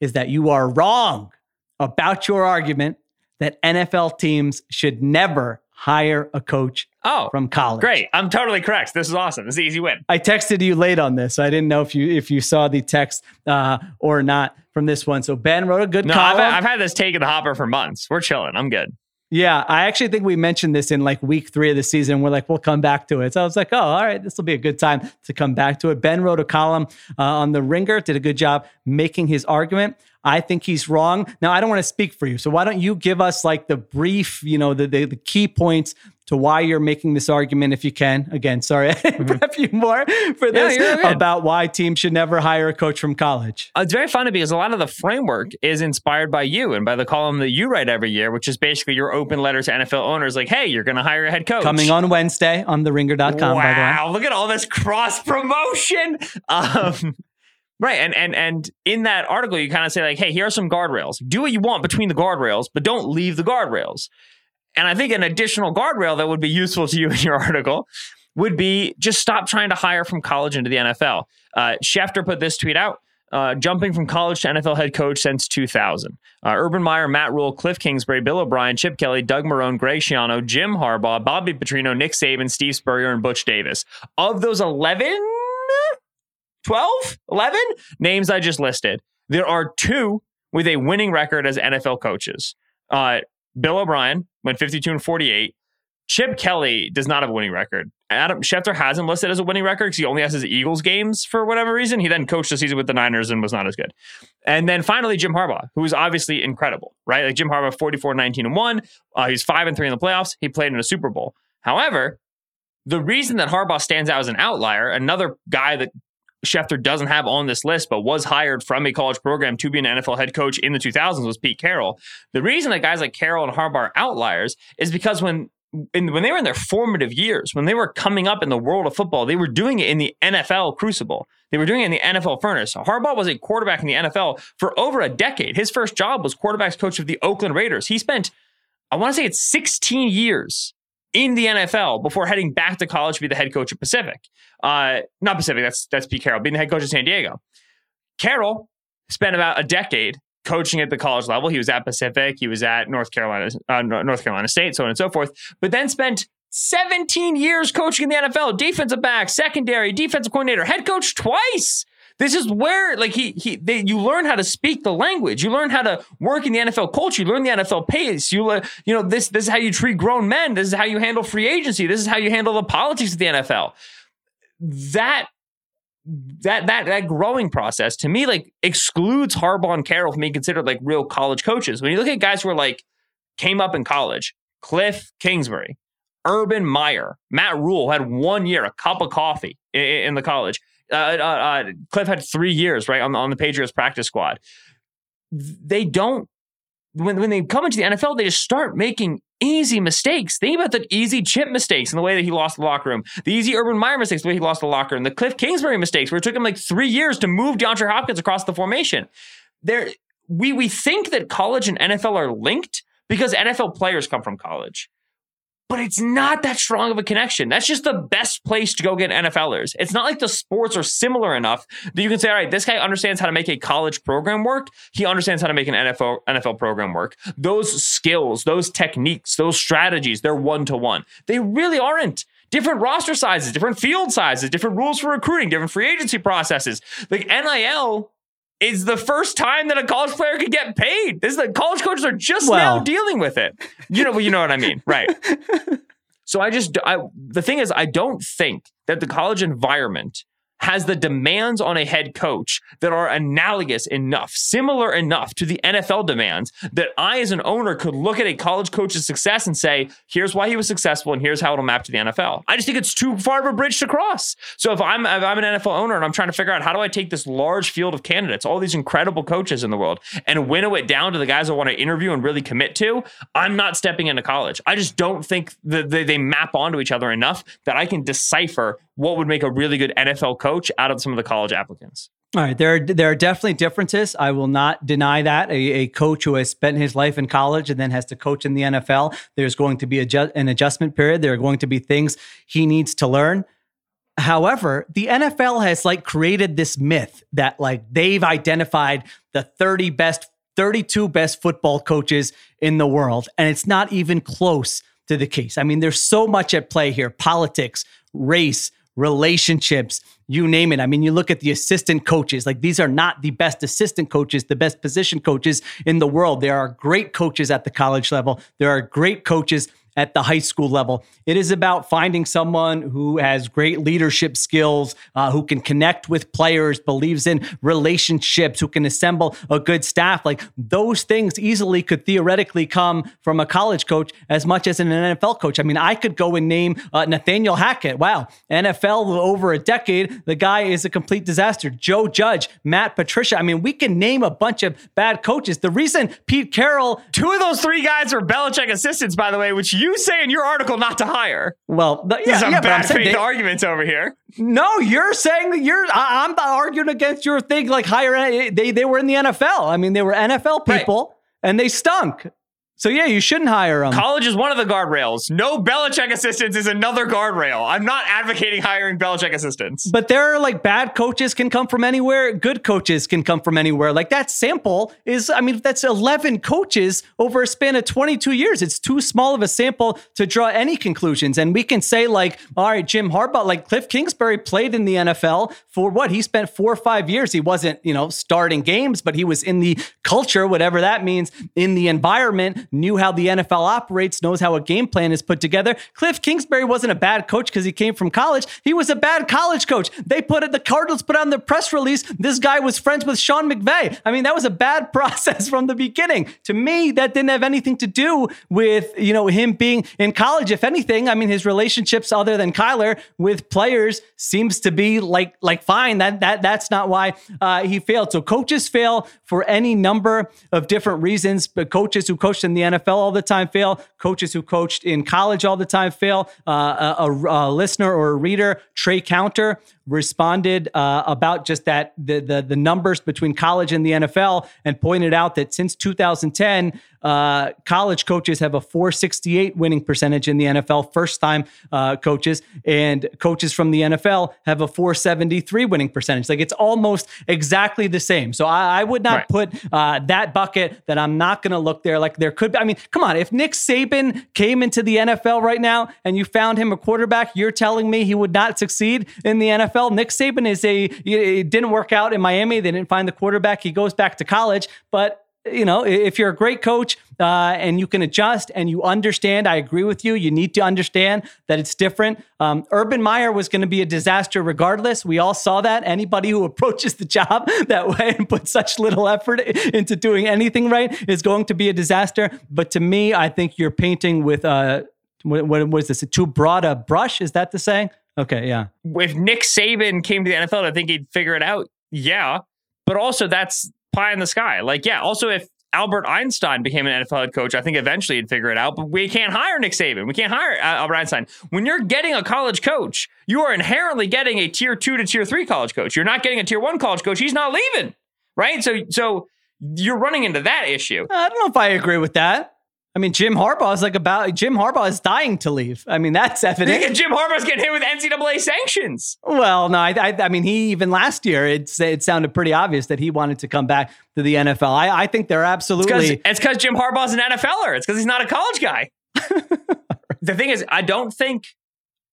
is that you are wrong about your argument that NFL teams should never hire a coach oh, from college. Great. I'm totally correct. This is awesome. This is an easy win. I texted you late on this. So I didn't know if you if you saw the text uh, or not from this one. So Ben wrote a good no, column. I've, I've had this take in the hopper for months. We're chilling. I'm good. Yeah, I actually think we mentioned this in like week three of the season. We're like, we'll come back to it. So I was like, oh, all right, this will be a good time to come back to it. Ben wrote a column uh, on the Ringer, did a good job making his argument. I think he's wrong. Now, I don't want to speak for you. So why don't you give us like the brief, you know, the, the, the key points to why you're making this argument if you can. Again, sorry, <laughs> I didn't mm-hmm. prep you more for this yeah, about why teams should never hire a coach from college. Uh, it's very funny because a lot of the framework is inspired by you and by the column that you write every year, which is basically your open letter to NFL owners like, hey, you're going to hire a head coach. Coming on Wednesday on theringer.com, by the way. wow, look at all this cross promotion. <laughs> Um, Right. And and and in that article, you kind of say, like, hey, here are some guardrails. Do what you want between the guardrails, but don't leave the guardrails. And I think an additional guardrail that would be useful to you in your <laughs> article would be just stop trying to hire from college into the NFL. Uh, Schefter put this tweet out. Uh, jumping from college to NFL head coach since 2000. Uh, Urban Meyer, Matt Rhule, Cliff Kingsbury, Bill O'Brien, Chip Kelly, Doug Marrone, Greg Schiano, Jim Harbaugh, Bobby Petrino, Nick Saban, Steve Spurrier, and Butch Davis. Of those 11, 12, 11 names I just listed, there are two with a winning record as NFL coaches. Uh, Bill O'Brien went 52 and 48. Chip Kelly does not have a winning record. Adam Schefter has him listed as a winning record because he only has his Eagles games for whatever reason. He then coached the season with the Niners and was not as good. And then finally, Jim Harbaugh, who is obviously incredible, right? Like Jim Harbaugh, 44, 19, and 1. Uh, he's 5 and 3 in the playoffs. He played in a Super Bowl. However, the reason that Harbaugh stands out as an outlier, another guy that Schefter doesn't have on this list, but was hired from a college program to be an NFL head coach in the 2000s was Pete Carroll. The reason that guys like Carroll and Harbaugh are outliers is because when in, when they were in their formative years, when they were coming up in the world of football, they were doing it in the NFL crucible. They were doing it in the NFL furnace. Harbaugh was a quarterback in the NFL for over a decade. His first job was quarterbacks coach of the Oakland Raiders. He spent, I want to say it's 16 years in the NFL before heading back to college to be the head coach of Pacific. Uh, not Pacific, that's that's Pete Carroll, being the head coach of San Diego. Carroll spent about a decade coaching at the college level. He was at Pacific, he was at North Carolina, uh, North Carolina State, so on and so forth. But then spent 17 years coaching in the NFL, defensive back, secondary, defensive coordinator, head coach twice. This is where, like, he he, they, you learn how to speak the language. You learn how to work in the NFL culture. You learn the NFL pace. You, uh, you know, this this is how you treat grown men. This is how you handle free agency. This is how you handle the politics of the NFL. That that that that growing process to me like excludes Harbaugh and Carroll from being considered like real college coaches. When you look at guys who are like came up in college, Cliff Kingsbury, Urban Meyer, Matt Rhule had one year, a cup of coffee in, in the college. Uh, uh, uh, Cliff had three years, right, on, on the Patriots practice squad. They don't, when, when they come into the NFL, they just start making easy mistakes. Think about the easy Chip mistakes and the way that he lost the locker room, the easy Urban Meyer mistakes, the way he lost the locker room, the Cliff Kingsbury mistakes, where it took him like three years to move DeAndre Hopkins across the formation. There, we we think that college and NFL are linked because NFL players come from college but it's not that strong of a connection. That's just the best place to go get NFLers. It's not like the sports are similar enough that you can say, all right, this guy understands how to make a college program work. He understands how to make an NFL, NFL program work. Those skills, those techniques, those strategies, they're one to one. They really aren't. Different roster sizes, different field sizes, different rules for recruiting, different free agency processes. Like NIL is the first time that a college player could get paid. This is the college coaches are just well, now dealing with it. You know, you know what I mean, right? <laughs> so I just, I, the thing is, I don't think that the college environment has the demands on a head coach that are analogous enough, similar enough to the NFL demands that I, as an owner, could look at a college coach's success and say, here's why he was successful and here's how it'll map to the NFL. I just think it's too far of a bridge to cross. So if I'm if I'm an NFL owner and I'm trying to figure out how do I take this large field of candidates, all these incredible coaches in the world, and winnow it down to the guys I want to interview and really commit to, I'm not stepping into college. I just don't think that they map onto each other enough that I can decipher what would make a really good NFL coach out of some of the college applicants. All right, there are, there are definitely differences. I will not deny that. A, a, coach who has spent his life in college and then has to coach in the NFL, there's going to be an adjustment period. There are going to be things he needs to learn. However, the NFL has like created this myth that like they've identified the 30 best, 32 best football coaches in the world, and it's not even close to the case. I mean, there's so much at play here: politics, race, relationships, you name it. I mean, you look at the assistant coaches, like these are not the best assistant coaches, the best position coaches in the world. There are great coaches at the college level, there are great coaches at the high school level. It is about finding someone who has great leadership skills, uh, who can connect with players, believes in relationships, who can assemble a good staff. Like those things easily could theoretically come from a college coach as much as an NFL coach. I mean, I could go and name uh, Nathaniel Hackett. Wow, NFL over a decade. The guy is a complete disaster. Joe Judge, Matt Patricia. I mean, we can name a bunch of bad coaches. The reason Pete Carroll, two of those three guys are Belichick assistants, by the way, which you say in your article not to hire. Well, the, yeah, some yeah, bad faith they, arguments over here. No, you're saying that you're. I, am arguing against your thing. Like hire. They they were in the NFL. I mean, they were NFL people, right. and they stunk. So yeah, you shouldn't hire them. College is one of the guardrails. No Belichick assistants is another guardrail. I'm not advocating hiring Belichick assistants. But there are like bad coaches can come from anywhere. Good coaches can come from anywhere. Like that sample is, I mean, that's 11 coaches over a span of 22 years. It's too small of a sample to draw any conclusions. And we can say like, all right, Jim Harbaugh, like Cliff Kingsbury played in the NFL for what? He spent four or five years. He wasn't, you know, starting games, but he was in the culture, whatever that means, in the environment knew how the NFL operates, knows how a game plan is put together. Cliff Kingsbury wasn't a bad coach because he came from college. He was a bad college coach. They put it, the Cardinals put on the press release. This guy was friends with Sean McVay. I mean, that was a bad <laughs> process from the beginning. To me, that didn't have anything to do with, you know, him being in college. If anything, I mean, his relationships other than Kyler with players seems to be like, like fine. That, that, that's not why uh, he failed. So coaches fail for any number of different reasons, but coaches who coached in the NFL all the time fail. Coaches who coached in college all the time fail. Uh, a, a, a, listener or a reader, Trey Counter, responded uh, about just that the, the, the numbers between college and the NFL and pointed out that since 2010, uh, college coaches have a 468 winning percentage in the NFL, first time uh, coaches, and coaches from the NFL have a 473 winning percentage. Like it's almost exactly the same. So I, I would not right. put uh, that bucket that I'm not going to look there. Like there could be, I mean, come on, if Nick Saban came into the NFL right now and you found him a quarterback, you're telling me he would not succeed in the NFL? NFL. Nick Saban is a it didn't work out in Miami. They didn't find the quarterback. He goes back to college, but you know, if you're a great coach uh, and you can adjust and you understand, I agree with you. You need to understand that it's different. Um, Urban Meyer was going to be a disaster regardless. We all saw that. Anybody who <laughs> approaches the job <laughs> that way and puts such little effort into doing anything right is going to be a disaster. But to me, I think you're painting with uh, what, what was this? Too broad a brush? Is that the saying? Okay, yeah. If Nick Saban came to the NFL, I think he'd figure it out. Yeah. But also, that's pie in the sky. Like, yeah, also, if Albert Einstein became an NFL head coach, I think eventually he'd figure it out. But we can't hire Nick Saban. We can't hire uh, Albert Einstein. When you're getting a college coach, you are inherently getting a tier two to tier three college coach. You're not getting a tier one college coach. He's not leaving, right? So, so you're running into that issue. I don't know if I agree with that. I mean, Jim Harbaugh is like about Jim Harbaugh is dying to leave. I mean, that's evident. Jim Harbaugh's getting hit with NCAA sanctions. Well, no, I, I, I, mean, he even last year it it sounded pretty obvious that he wanted to come back to the NFL. I, I think they're absolutely. It's because Jim Harbaugh's an NFLer. It's because he's not a college guy. <laughs> the thing is, I don't think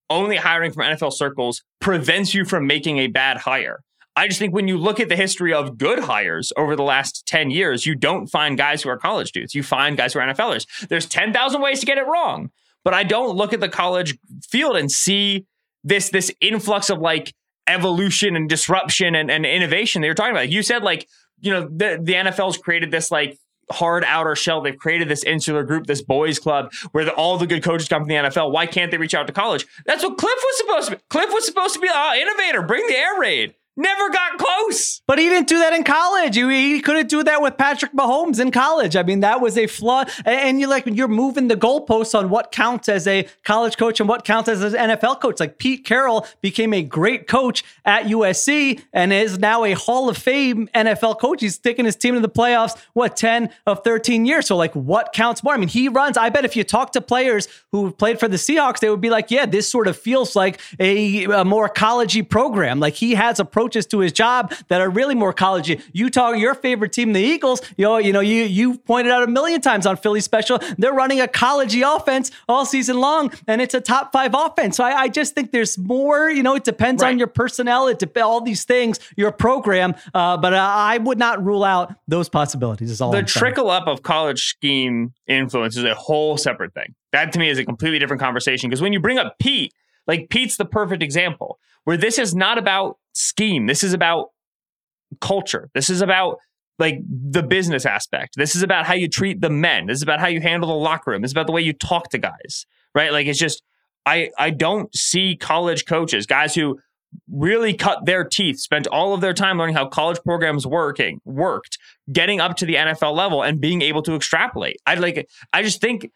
only hiring from NFL circles prevents you from making a bad hire. I just think when you look at the history of good hires over the last 10 years, you don't find guys who are college dudes. You find guys who are NFLers. There's 10,000 ways to get it wrong, but I don't look at the college field and see this this influx of like evolution and disruption and, and innovation they were talking about. You said like, you know, the, the NFL's created this like hard outer shell. They've created this insular group, this boys club, where the, all the good coaches come from the NFL. Why can't they reach out to college? That's what Cliff was supposed to be. Cliff was supposed to be the innovator, bring the air raid. Never got close. But he didn't do that in college. He, he couldn't do that with Patrick Mahomes in college. I mean, that was a flaw. And you're like, you're moving the goalposts on what counts as a college coach and what counts as an NFL coach. Like Pete Carroll became a great coach at USC and is now a Hall of Fame NFL coach. He's taking his team to the playoffs, what, 10 of 13 years. So, like, what counts more? I mean, he runs. I bet if you talk to players who played for the Seahawks, they would be like, yeah, this sort of feels like a, a more collegey program. Like, he has approached to his job that are really more collegey. You talk your favorite team, the Eagles. You know, you know, you you pointed out a million times on Philly special. They're running a collegey offense all season long, and it's a top five offense. So I, I just think there's more. You know, it depends right. on your personnel. It depends all these things, your program. Uh, but uh, I would not rule out those possibilities. Is all the I'm trickle up of college scheme influence is a whole separate thing. That to me is a completely different conversation because when you bring up Pete, like Pete's the perfect example where this is not about scheme. This is about culture. This is about like the business aspect. This is about how you treat the men. This is about how you handle the locker room. This is about the way you talk to guys, right? Like it's just I I don't see college coaches, guys who really cut their teeth, spent all of their time learning how college programs working worked, getting up to the NFL level and being able to extrapolate. I like I just think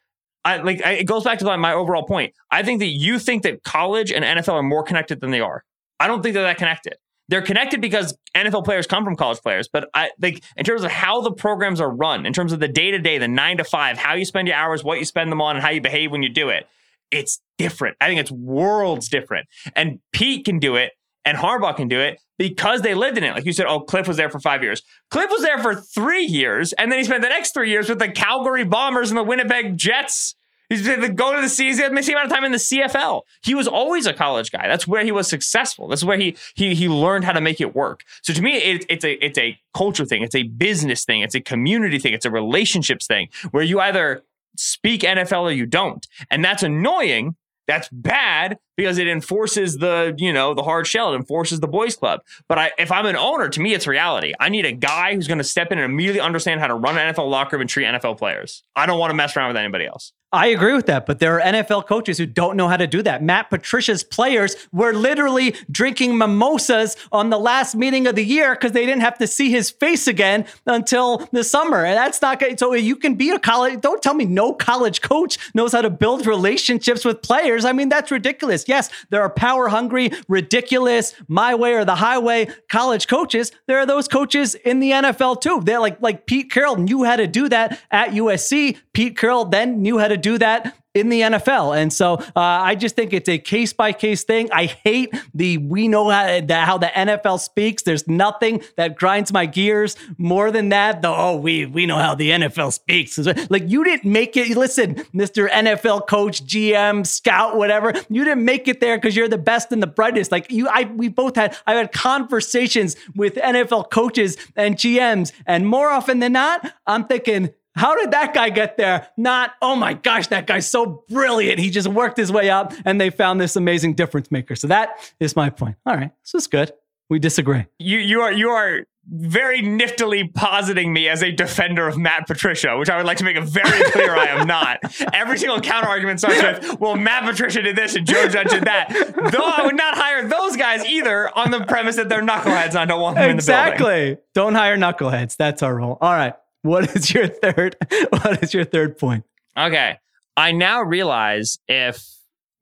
I like I, it goes back to my, my overall point. I think that you think that college and NFL are more connected than they are. I don't think they're that connected. They're connected because NFL players come from college players, but I think in terms of how the programs are run, in terms of the day to day, the nine to five, how you spend your hours, what you spend them on, and how you behave when you do it, it's different. I think it's worlds different. And Pete can do it, and Harbaugh can do it because they lived in it. Like you said, oh, Cliff was there for five years. Cliff was there for three years, and then he spent the next three years with the Calgary Bombers and the Winnipeg Jets He's been go to the season, the same amount of time in the CFL. He was always a college guy. That's where he was successful. That's where he he he learned how to make it work. So to me, it, it's a it's a culture thing. It's a business thing. It's a community thing. It's a relationships thing where you either speak NFL or you don't, and that's annoying that's bad because it enforces the, you know, the hard shell. It enforces the boys club. But I, if I'm an owner, to me, it's reality. I need a guy who's going to step in and immediately understand how to run an NFL locker room and treat NFL players. I don't want to mess around with anybody else. I agree with that, but there are NFL coaches who don't know how to do that. Matt Patricia's players were literally drinking mimosas on the last meeting of the year because they didn't have to see his face again until the summer. And that's not good. So you can be a college, don't tell me no college coach knows how to build relationships with players. I mean, that's ridiculous. Yes, there are power hungry, ridiculous, my way or the highway college coaches. There are those coaches in the NFL too. They're like, like Pete Carroll knew how to do that at USC. Pete Carroll then knew how to do that in the NFL. And so uh, I just think it's a case by case thing. I hate the we know how the, how the NFL speaks. There's nothing that grinds my gears more than that. The oh we we know how the NFL speaks. Like you didn't make it. Listen, Mr. NFL coach, GM, scout, whatever. You didn't make it there because you're the best and the brightest. Like you, I we both had I've had conversations with NFL coaches and GMs, and more often than not, I'm thinking how did that guy get there? Not, oh my gosh, that guy's so brilliant. He just worked his way up and they found this amazing difference maker. So that is my point. All right, this is good. We disagree. You you are you are very niftily positing me as a defender of Matt Patricia, which I would like to make it very <laughs> clear I am not. Every single counter argument starts with, well, Matt Patricia did this and Joe Judge did that. Though I would not hire those guys either on the premise that they're knuckleheads and I don't want them exactly. in the building. Exactly. Don't hire knuckleheads. That's our rule. All right. What is your third? <laughs> What is your third point? Okay, I now realize if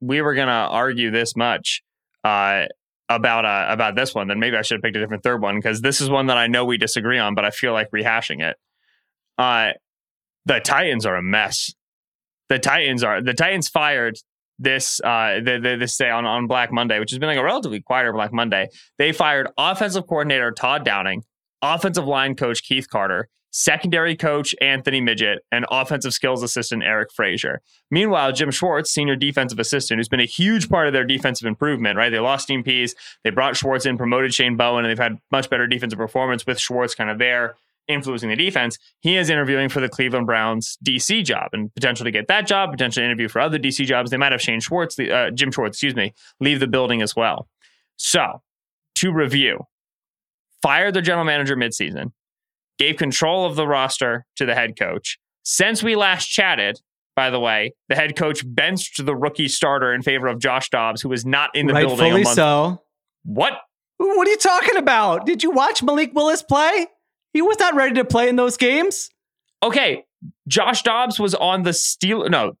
we were gonna argue this much uh, about uh, about this one, then maybe I should have picked a different third one because this is one that I know we disagree on, but I feel like rehashing it. Uh, the Titans are a mess. The Titans are the Titans fired this uh the, the, this day on, on Black Monday, which has been like a relatively quieter Black Monday. They fired offensive coordinator Todd Downing, offensive line coach Keith Carter, secondary coach Anthony Midget, and offensive skills assistant Eric Frazier. Meanwhile, Jim Schwartz, senior defensive assistant, who's been a huge part of their defensive improvement, right? They lost Dean Pees, they brought Schwartz in, promoted Shane Bowen, and they've had much better defensive performance with Schwartz kind of there influencing the defense. He is interviewing for the Cleveland Browns DC job and potential to get that job, potentially interview for other DC jobs. They might have Shane Schwartz, uh, Jim Schwartz, excuse me, leave the building as well. So to review, fired their general manager midseason, gave control of the roster to the head coach. Since we last chatted, by the way, the head coach benched the rookie starter in favor of Josh Dobbs, who was not in the building. a Rightfully so. What? What are you talking about? Did you watch Malik Willis play? He was not ready to play in those games. Okay, Josh Dobbs was on the Steel. No,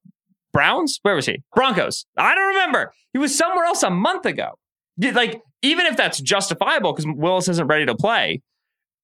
Browns. Where was he? Broncos. I don't remember. He was somewhere else a month ago. Like, even if that's justifiable because Willis isn't ready to play,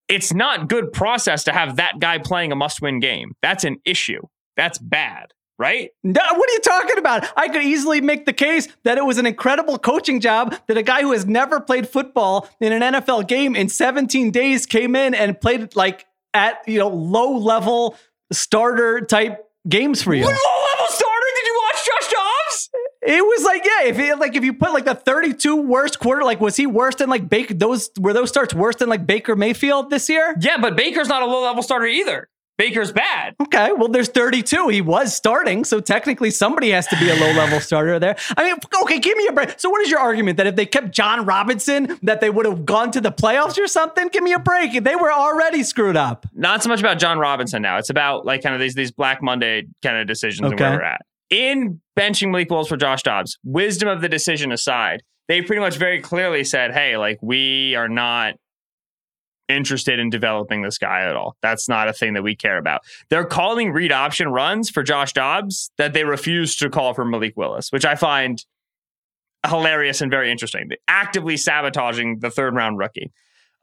it's not good process to have that guy playing a must-win game. That's an issue. That's bad, right? No, what are you talking about? I could easily make the case that it was an incredible coaching job that a guy who has never played football in an NFL game in 17 days came in and played like at, you know, low level starter type games for you. What low-level starter did you watch, Josh Dobbs? It was like, yeah, if it, like if you put like the 32 worst quarter, like was he worse than like Baker? Those were those starts worse than like Baker Mayfield this year? Yeah, but Baker's not a low-level starter either. Baker's bad. Okay, well, there's 32. He was starting, so technically somebody has to be a low level <sighs> starter there. I mean, okay, give me a break. So, what is your argument that if they kept John Robinson, that they would have gone to the playoffs or something? Give me a break. They were already screwed up. not so much about John Robinson now. It's about like kind of these these Black Monday kind of decisions and where we're at. In benching Malik Willis for Josh Dobbs, wisdom of the decision aside, they pretty much very clearly said, "Hey, like we are not interested in developing this guy at all. That's not a thing that we care about." They're calling read option runs for Josh Dobbs that they refuse to call for Malik Willis, which I find hilarious and very interesting. They're actively sabotaging the third round rookie.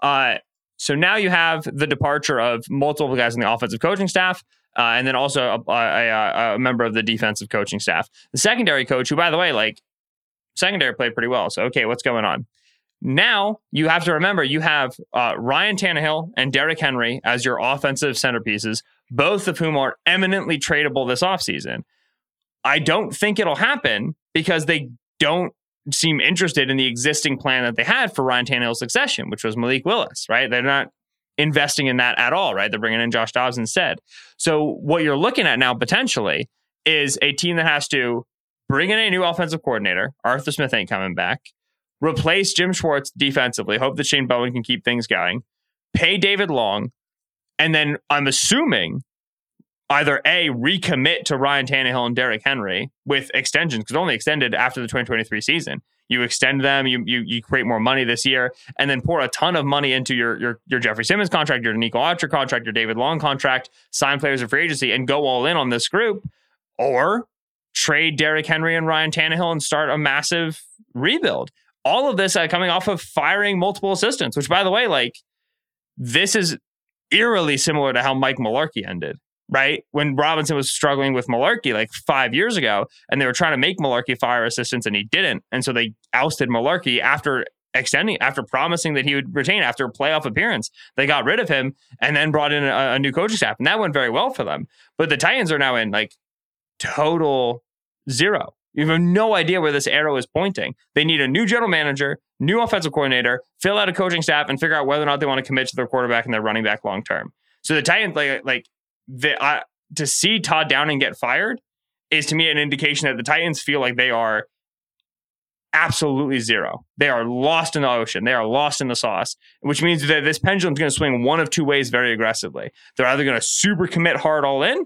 Uh, so now you have the departure of multiple guys in the offensive coaching staff, uh, and then also a, a, a, a member of the defensive coaching staff. The secondary coach, who by the way, like secondary played pretty well. So okay, what's going on? Now you have to remember you have uh, Ryan Tannehill and Derrick Henry as your offensive centerpieces, both of whom are eminently tradable this offseason. I don't think it'll happen because they don't seem interested in the existing plan that they had for Ryan Tannehill's succession, which was Malik Willis, right? They're not investing in that at all, right? They're bringing in Josh Dobbs instead. So what you're looking at now potentially is a team that has to bring in a new offensive coordinator. Arthur Smith ain't coming back. Replace Jim Schwartz defensively. Hope that Shane Bowen can keep things going. Pay David Long. And then I'm assuming either A, recommit to Ryan Tannehill and Derrick Henry with extensions, because only extended after the 2023 season. You extend them, you, you you create more money this year, and then pour a ton of money into your your, your Jeffrey Simmons contract, your Nico Archer contract, your David Long contract, sign players of free agency, and go all in on this group, or trade Derrick Henry and Ryan Tannehill and start a massive rebuild. All of this uh, coming off of firing multiple assistants, which, by the way, like this is eerily similar to how Mike Mularkey ended right? When Robinson was struggling with Mularkey like five years ago, and they were trying to make Mularkey fire assistants, and he didn't. And so they ousted Mularkey after extending, after promising that he would retain after a playoff appearance. They got rid of him and then brought in a, a new coaching staff, and that went very well for them. But the Titans are now in like total zero. You have no idea where this arrow is pointing. They need a new general manager, new offensive coordinator, fill out a coaching staff, and figure out whether or not they want to commit to their quarterback and their running back long term. So the Titans, like, like the, uh, to see Todd Downing get fired is to me an indication that the Titans feel like they are absolutely zero. They are lost in the ocean. They are lost in the sauce, which means that this pendulum is going to swing one of two ways very aggressively. They're either going to super commit hard all in,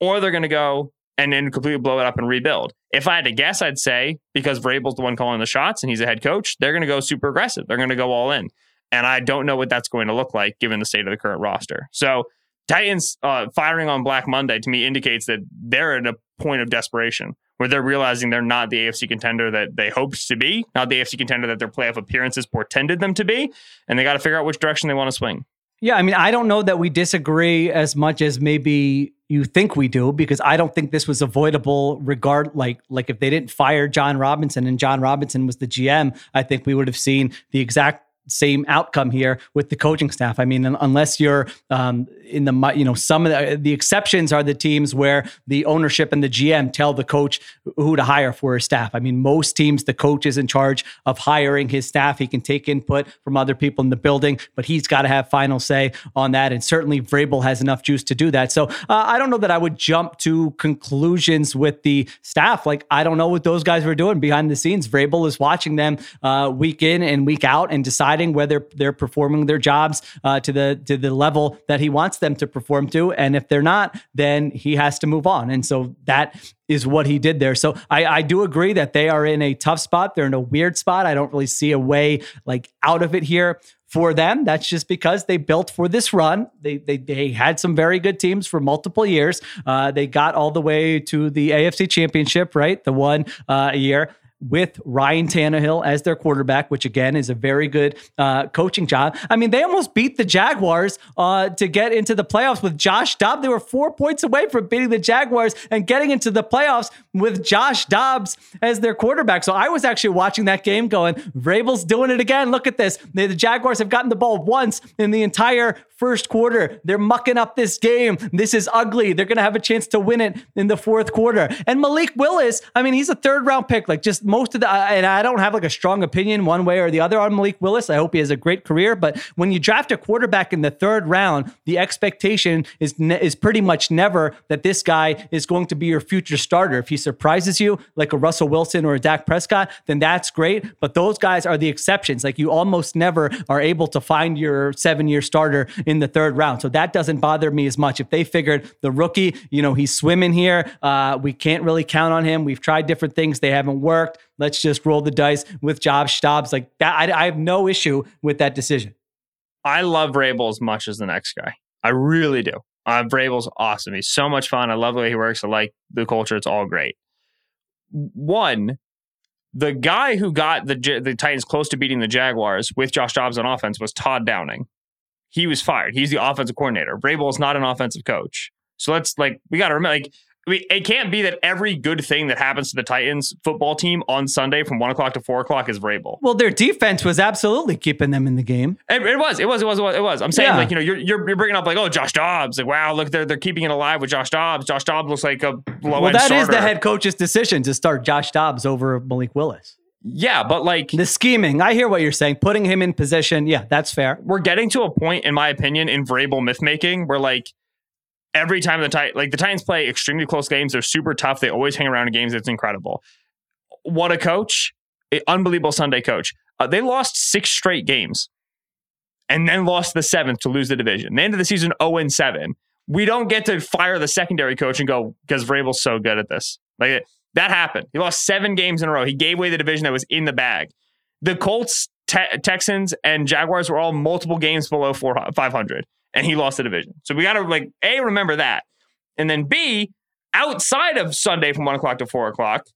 or they're going to go and then completely blow it up and rebuild. If I had to guess, I'd say because Vrabel's the one calling the shots and he's a head coach, they're going to go super aggressive. They're going to go all in. And I don't know what that's going to look like given the state of the current roster. So Titans uh, firing on Black Monday to me indicates that they're at a point of desperation where they're realizing they're not the AFC contender that they hoped to be, not the AFC contender that their playoff appearances portended them to be, and they got to figure out which direction they want to swing. Yeah, I mean, I don't know that we disagree as much as maybe you think we do because I don't think this was avoidable regard like like if they didn't fire John Robinson and John Robinson was the GM, I think we would have seen the exact same outcome here with the coaching staff. I mean, unless you're um, in the you know some of the, the exceptions are the teams where the ownership and the GM tell the coach who to hire for his staff. I mean, most teams the coach is in charge of hiring his staff. He can take input from other people in the building, but he's got to have final say on that. And certainly Vrabel has enough juice to do that. So uh, I don't know that I would jump to conclusions with the staff. Like I don't know what those guys were doing behind the scenes. Vrabel is watching them uh, week in and week out and deciding deciding whether they're performing their jobs uh, to the to the level that he wants them to perform to. And if they're not, then he has to move on. And so that is what he did there. So I, I do agree that they are in a tough spot. They're in a weird spot. I don't really see a way like out of it here for them. That's just because they built for this run. They they, they had some very good teams for multiple years. Uh, they got all the way to the AFC Championship, right? The one uh, year with Ryan Tannehill as their quarterback, which again is a very good uh, coaching job. I mean, they almost beat the Jaguars uh, to get into the playoffs with Josh Dobbs. They were four points away from beating the Jaguars and getting into the playoffs with Josh Dobbs as their quarterback. So I was actually watching that game going, Vrabel's doing it again. Look at this. The, Jaguars have gotten the ball once in the entire first quarter. They're mucking up this game. This is ugly. They're going to have a chance to win it in the fourth quarter. And Malik Willis, I mean, he's a third round pick. Like just most of the, and I don't have like a strong opinion one way or the other on Malik Willis. I hope he has a great career. But when you draft a quarterback in the third round, the expectation is ne- is pretty much never that this guy is going to be your future starter. If he surprises you like a Russell Wilson or a Dak Prescott, then that's great. But those guys are the exceptions. Like you almost never are able to find your seven year starter in the third round. So that doesn't bother me as much. If they figured the rookie, you know, he's swimming here, uh, we can't really count on him. We've tried different things, they haven't worked. Let's just roll the dice with Josh Dobbs. Like that, I, I have no issue with that decision. I love Vrabel as much as the next guy. I really do. Uh, Vrabel's awesome. He's so much fun. I love the way he works. I like the culture. It's all great. One, the guy who got the the Titans close to beating the Jaguars with Josh Dobbs on offense was Todd Downing he was fired. He's the offensive coordinator. Vrabel is not an offensive coach. So let's like we got to remember like I mean, it can't be that every good thing that happens to the Titans football team on Sunday from one o'clock to four o'clock is Vrabel. Well, their defense was absolutely keeping them in the game. It, it was, it was, it was, it was. I'm saying yeah. like you know you're, you're, you're bringing up like oh Josh Dobbs like wow look they're they're keeping it alive with Josh Dobbs. Josh Dobbs looks like a low well that starter. is the head coach's decision to start Josh Dobbs over Malik Willis. Yeah, but like the scheming, I hear what you're saying. Putting him in position, yeah, that's fair. We're getting to a point, in my opinion, in Vrabel myth making where like every time the Titans, like the Titans play extremely close games, they're super tough. They always hang around in games. It's incredible. What a coach! A unbelievable Sunday coach. Uh, they lost six straight games, and then lost the seventh to lose the division. The end of the season, zero and seven. We don't get to fire the secondary coach and go because Vrabel's so good at this. Like that happened. He lost seven games in a row. He gave away the division that was in the bag. The Colts, te- Texans, and Jaguars were all multiple games below 500, and he lost the division. So we got to like a remember that, and then b outside of Sunday from one o'clock to four o'clock,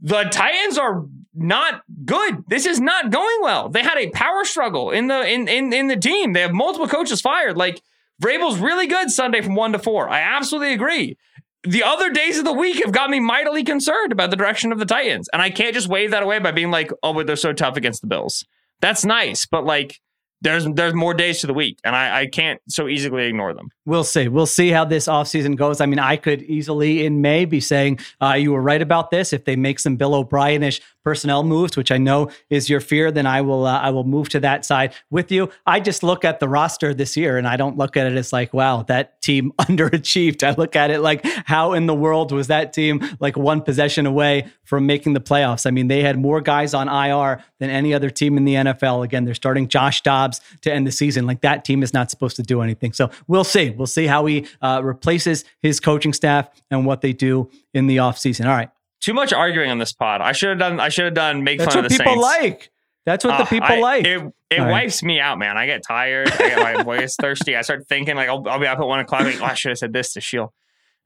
the Titans are not good. This is not going well. They had a power struggle in the in in in the team. They have multiple coaches fired. Like Vrabel's really good Sunday from one to four. I absolutely agree the other days of the week have got me mightily concerned about the direction of the Titans. And I can't just wave that away by being like, oh, but they're so tough against the Bills. That's nice, but like there's there's more days to the week, and I, I can't so easily ignore them. We'll see. We'll see how this offseason goes. I mean, I could easily in May be saying uh, you were right about this. If they make some Bill O'Brien-ish personnel moves, which I know is your fear, then I will uh, I will move to that side with you. I just look at the roster this year, and I don't look at it as like, wow, that team <laughs> underachieved. I look at it like, how in the world was that team like one possession away from making the playoffs? I mean, they had more guys on IR than any other team in the NFL. Again, they're starting Josh Dobbs to end the season. Like that team is not supposed to do anything. So we'll see. We'll see how he uh, replaces his coaching staff and what they do in the offseason. All right. Too much arguing on this pod. I should have done. I should have done. Make That's fun of the same thing. That's what people like. That's what uh, the people I, like. It, it wipes right. me out, man. I get tired. I get my <laughs> voice thirsty. I start thinking like I'll, I'll be up at one o'clock. Like, oh, I should have said this to Sheil.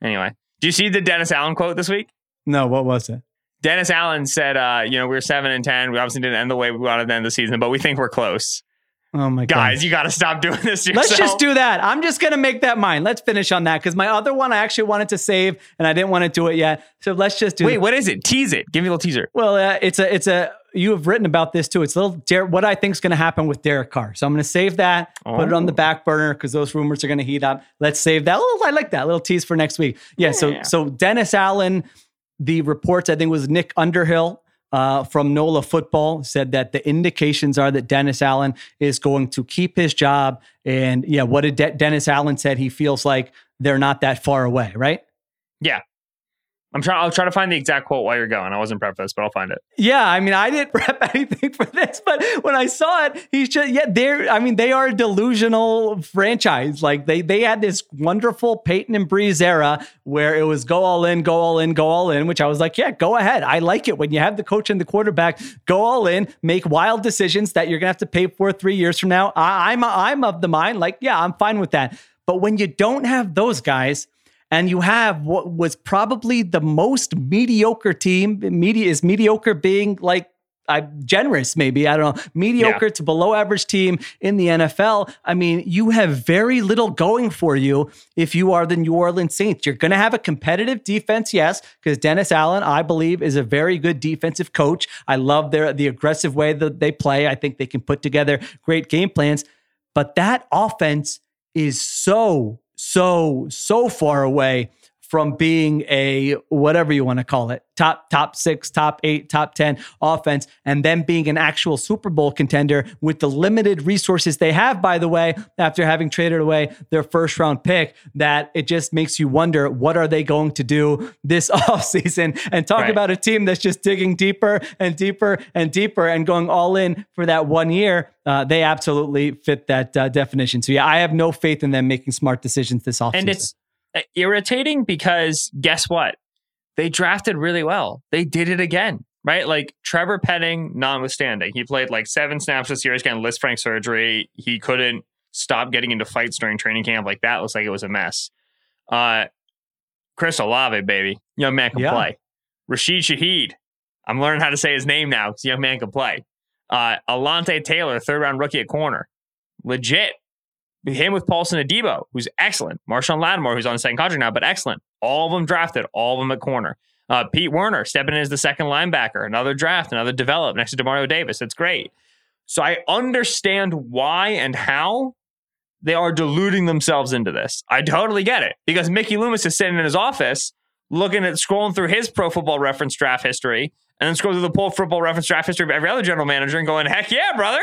Anyway, do you see the Dennis Allen quote this week? No. What was it? Dennis Allen said, uh, "You know, we are seven and ten. We obviously didn't end the way we wanted to end the season, but we think we're close." Oh my god. guys, God. you got to stop doing this. Yourself. Let's just do that. I'm just gonna make that mine. Let's finish on that because my other one I actually wanted to save and I didn't want to do it yet. So let's just do. It. Wait, what is it? Tease it. Give me a little teaser. Well, uh, it's a it's a you have written about this too. It's a little Der- what I think is going to happen with Derek Carr. So I'm going to save that, oh. put it on the oh. back burner because those rumors are going to heat up. Let's save that. Oh, I like that little tease for next week. Yeah. yeah. So so Dennis Allen, the reports I think was Nick Underhill uh, from NOLA Football said that the indications are that Dennis Allen is going to keep his job. And yeah, what did De- Dennis Allen said? He feels like they're not that far away, right? Yeah. I'm trying. I'll try to find the exact quote while you're going. I wasn't prepped for this, but I'll find it. Yeah, I mean, I didn't <laughs> prep anything for this, but when I saw it, he's just yeah. They're, I mean, they are a delusional franchise. Like they they had this wonderful Payton and Brees era where it was go all in, go all in, go all in. Which I was like, yeah, go ahead. I like it when you have the coach and the quarterback go all in, make wild decisions that you're gonna have to pay for three years from now. I, I'm I'm of the mind like, yeah, I'm fine with that. But when you don't have those guys and you have what was probably the most mediocre team. Media is mediocre being like I'm generous, maybe. I don't know. Mediocre yeah. to below average team in the NFL. I mean, you have very little going for you if you are the New Orleans Saints. You're going to have a competitive defense, yes, because Dennis Allen, I believe, is a very good defensive coach. I love their the aggressive way that they play. I think they can put together great game plans. But that offense is so so, so far away from being a whatever you want to call it top top six top eight top 10 offense and then being an actual super bowl contender with the limited resources they have by the way after having traded away their first round pick that it just makes you wonder what are they going to do this <laughs> offseason? And talk right. about a team that's just digging deeper and deeper and deeper and going all in for that one year. Uh, they absolutely fit that uh, definition. So yeah i have no faith in them making smart decisions this offseason. and it's irritating because guess what? They drafted really well. They did it again, right? Like Trevor Penning, notwithstanding, he played like seven snaps this year. He's getting Lisfranc surgery. He couldn't stop getting into fights during training camp. Like that looks like it was a mess. Uh, Chris Olave, baby, young man can yeah. play. Rashid Shaheed, I'm learning how to say his name now because young man can play. Uh, Alontae Taylor, third round rookie at corner, legit him with Paulson Adebo, who's excellent. Marshon Lattimore, who's on the second contract now, but excellent. All of them drafted, all of them at corner. Uh, Pete Werner stepping in as the second linebacker, another draft, another develop next to Demario Davis. It's great. So I understand why and how they are deluding themselves into this. I totally get it because Mickey Loomis is sitting in his office looking at scrolling through his pro football reference draft history and then scrolling through the pro football reference draft history of every other general manager and going, heck yeah, brother.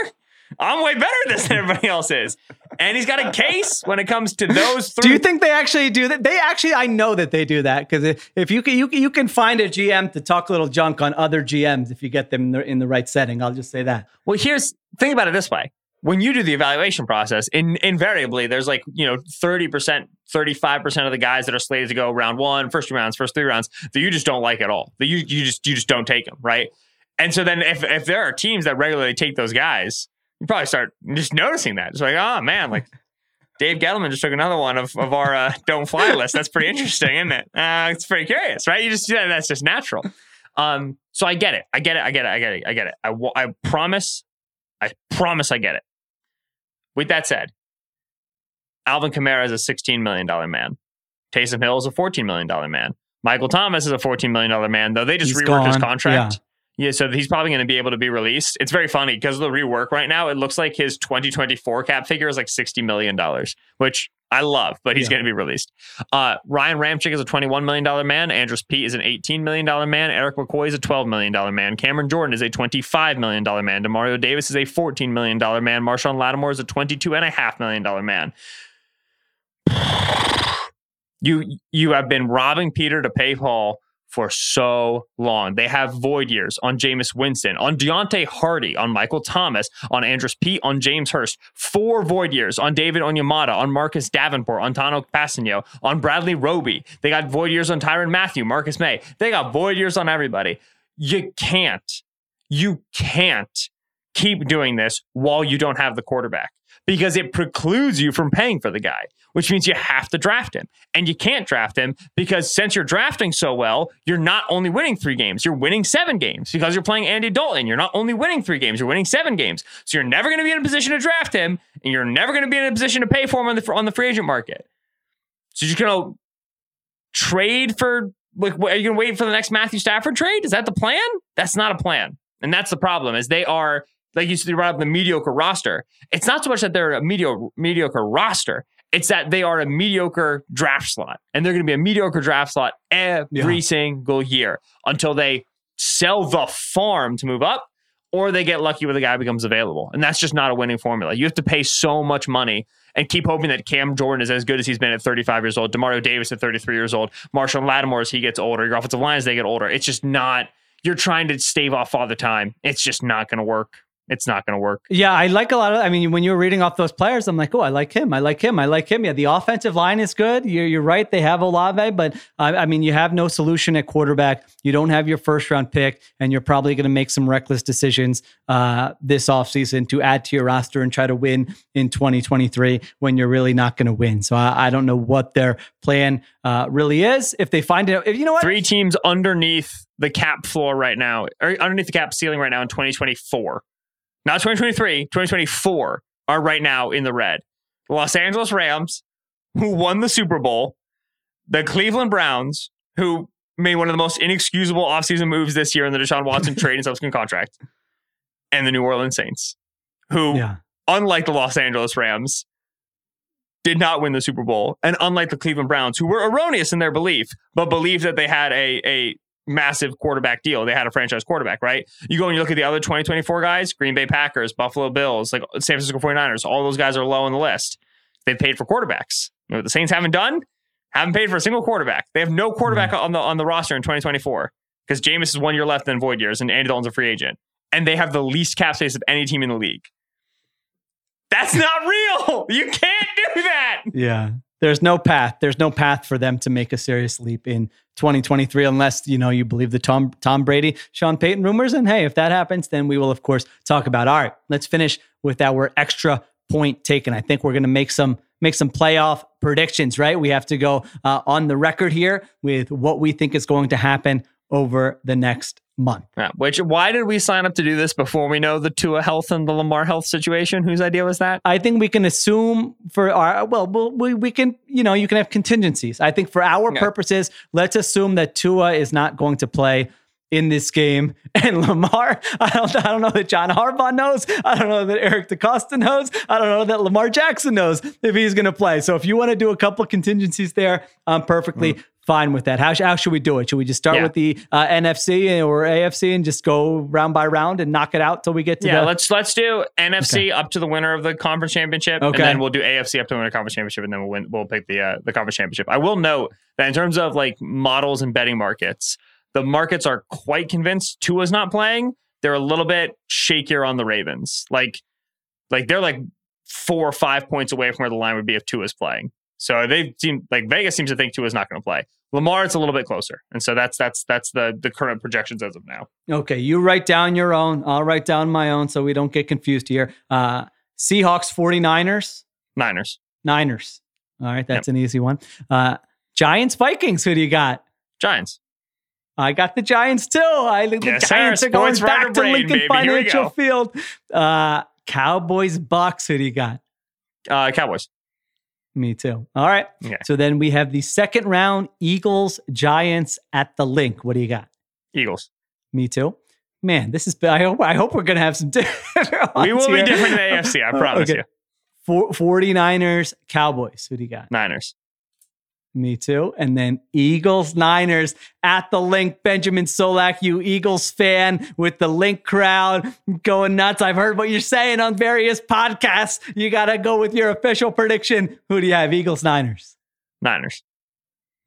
I'm way better at this than <laughs> everybody else is. And he's got a case when it comes to those three. Do you think they actually do that? They actually, I know that they do that because if you can, you can, you can find a GM to talk a little junk on other GMs if you get them in the, in the right setting. I'll just say that. Well, here's think about it this way: when you do the evaluation process, in, invariably there's like you know thirty percent, thirty five percent of the guys that are slated to go round one, first two rounds, first three rounds that you just don't like at all. That you you just you just don't take them, right? And so then if if there are teams that regularly take those guys you probably start just noticing that. It's like, oh man, like Dave Gettleman just took another one of, of our uh, don't fly <laughs> list. That's pretty interesting, isn't it? Uh, it's pretty curious, right? You just yeah, that's just natural. Um, so I get it. I get it. I get it. I get it. I get it. I, I promise. I promise I get it. With that said, Alvin Kamara is a $16 million man. Taysom Hill is a $14 million man. Michael Thomas is a $14 million man, though they just He's reworked gone. his contract. Yeah. Yeah, so he's probably going to be able to be released. It's very funny because of the rework right now. It looks like his 2024 cap figure is like $60 million, which I love, but he's yeah. going to be released. Uh, Ryan Ramczyk is a $21 million man. Andrus Peat is an $18 million man. Erik McCoy is a $12 million man. Cameron Jordan is a $25 million man. Demario Davis is a $14 million man. Marshon Lattimore is a $22.5 million man. <sighs> You, you have been robbing Peter to pay Paul for so long. They have void years on Jameis Winston, on Deonte Harty, on Michael Thomas, on Andrus Peat, on James Hurst. Four void years on David Onyemata, on Marcus Davenport, on Tanoh Kpassagnon, on Bradley Roby. They got void years on Tyrann Mathieu, Marcus Maye. They got void years on everybody. You can't, you can't keep doing this while you don't have the quarterback because it precludes you from paying for the guy which means you have to draft him. And you can't draft him because since you're drafting so well, you're not only winning three games, you're winning seven games because you're playing Andy Dalton. You're not only winning three games, you're winning seven games. So you're never going to be in a position to draft him, and you're never going to be in a position to pay for him on the, on the free agent market. So you're going to trade for, like, are you going to wait for the next Matthew Stafford trade? Is that the plan? That's not a plan. And that's the problem is they are like you said, you brought up the mediocre roster. It's not so much that they're a mediocre mediocre roster. It's that they are a mediocre draft slot, and they're going to be a mediocre draft slot every yeah. single year until they sell the farm to move up, or they get lucky where the guy becomes available. And that's just not a winning formula. You have to pay so much money, and keep hoping that Cam Jordan is as good as he's been at 35 years old, Demario Davis at 33 years old, Marshall Lattimore as he gets older, your offensive line as they get older. It's just not. You're trying to stave off all the time. It's just not going to work it's not going to work. Yeah, I like a lot of. I mean, when you were reading off those players, I'm like, oh, I like him. I like him. I like him. Yeah, the offensive line is good. You're, you're right. They have Olave, but uh, I mean, you have no solution at quarterback. You don't have your first round pick, and you're probably going to make some reckless decisions uh, this offseason to add to your roster and try to win in 2023 when you're really not going to win. So I, I, don't know what their plan uh, really is. If they find it, if, you know what, three teams underneath the cap floor right now, or underneath the cap ceiling right now in 2024 not 2023, 2024 are right now in the red. The Los Angeles Rams, who won the Super Bowl, the Cleveland Browns, who made one of the most inexcusable offseason moves this year in the Deshaun Watson <laughs> trade and subsequent contract, and the New Orleans Saints, who, yeah. unlike the Los Angeles Rams, did not win the Super Bowl, and unlike the Cleveland Browns, who were erroneous in their belief, but believed that they had a, a massive quarterback deal. They had a franchise quarterback, right? You go and you look at the other 2024 guys, Green Bay Packers, Buffalo Bills, like San Francisco 49ers, all those guys are low on the list. They've paid for quarterbacks. You know what the Saints haven't done? Haven't paid for a single quarterback. They have no quarterback mm. on the on the roster in 2024 because Jameis is one year left in void years and Andy Dalton's a free agent. And they have the least cap space of any team in the league. That's not real. <laughs> You can't do that. Yeah there's no path. There's no path for them to make a serious leap in 2023 unless you know you believe the Tom Tom Brady, Sean Payton rumors. And hey, if that happens, then we will of course talk about. All right, let's finish with our extra point taken. I think we're going to make some make some playoff predictions. Right, we have to go uh, on the record here with what we think is going to happen over the next month. Yeah, which why did we sign up to do this before we know the Tua health and the Lamar health situation? Whose idea was that? I think we can assume for our well, we we can you know you can have contingencies. I think for our yeah. purposes, let's assume that Tua is not going to play in this game. <laughs> And Lamar, I don't, I don't know that John Harbaugh knows. I don't know that Eric DeCosta knows. I don't know that Lamar Jackson knows if he's going to play. So if you want to do a couple contingencies there, I'm perfectly mm fine with that. How, how should we do it? Should we just start yeah. with the uh, NFC or AFC and just go round by round and knock it out till we get to yeah? The... Let's let's do NFC okay. up to the winner of the conference championship, okay. and then we'll do AFC up to the winner of the conference championship, and then we'll win. We'll pick the uh, the conference championship. I will note that in terms of like models and betting markets, the markets are quite convinced Tua's not playing. They're a little bit shakier on the Ravens. Like like they're like four or five points away from where the line would be if Tua's playing. So they seem like Vegas seems to think Tua is not going to play. Lamar, it's a little bit closer, and so that's that's that's the the current projections as of now. Okay, you write down your own. I'll write down my own, so we don't get confused here. Uh, Seahawks, 49ers, Niners, Niners. All right, that's yep. an easy one. Uh, Giants, Vikings. Who do you got? Giants. I got the Giants too. I the yes, Giants are going back to Lincoln. Financial Field. Uh, Cowboys, Bucks. Who do you got? Uh, Cowboys. Me too. All right. Okay. So then we have the second round Eagles, Giants at the Linc. What do you got? Eagles. Me too. Man, this is. I hope. I hope we're gonna have some. <laughs> we will here. be different in AFC. I <laughs> promise okay. you. For, 49ers, Cowboys. Who do you got? Niners. Me too. And then Eagles Niners at the Linc. Benjamin Solak, you Eagles fan with the Linc crowd going nuts. I've heard what you're saying on various podcasts. You got to go with your official prediction. Who do you have? Eagles Niners. Niners.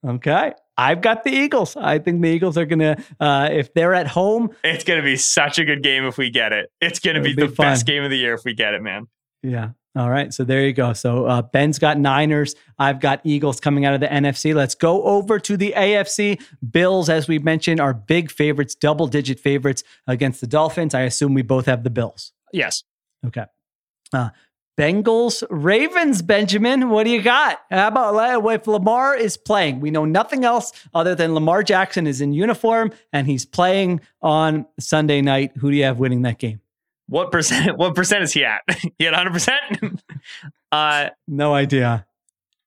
Okay. I've got the Eagles. I think the Eagles are going to, uh, if they're at home. It's going to be such a good game if we get it. It's going to be, be the fun. best game of the year if we get it, man. Yeah. All right. So there you go. So uh, Ben's got Niners. I've got Eagles coming out of the NFC. Let's go over to the AFC. Bills, as we mentioned, are big favorites, double digit favorites against the Dolphins. I assume we both have the Bills. Yes. Okay. Uh, Bengals, Ravens, Benjamin. What do you got? How about if Lamar is playing? We know nothing else other than Lamar Jackson is in uniform and he's playing on Sunday night. Who do you have winning that game? What percent? <laughs> What percent is he at? <laughs> he at 100. percent <laughs> Uh, no idea.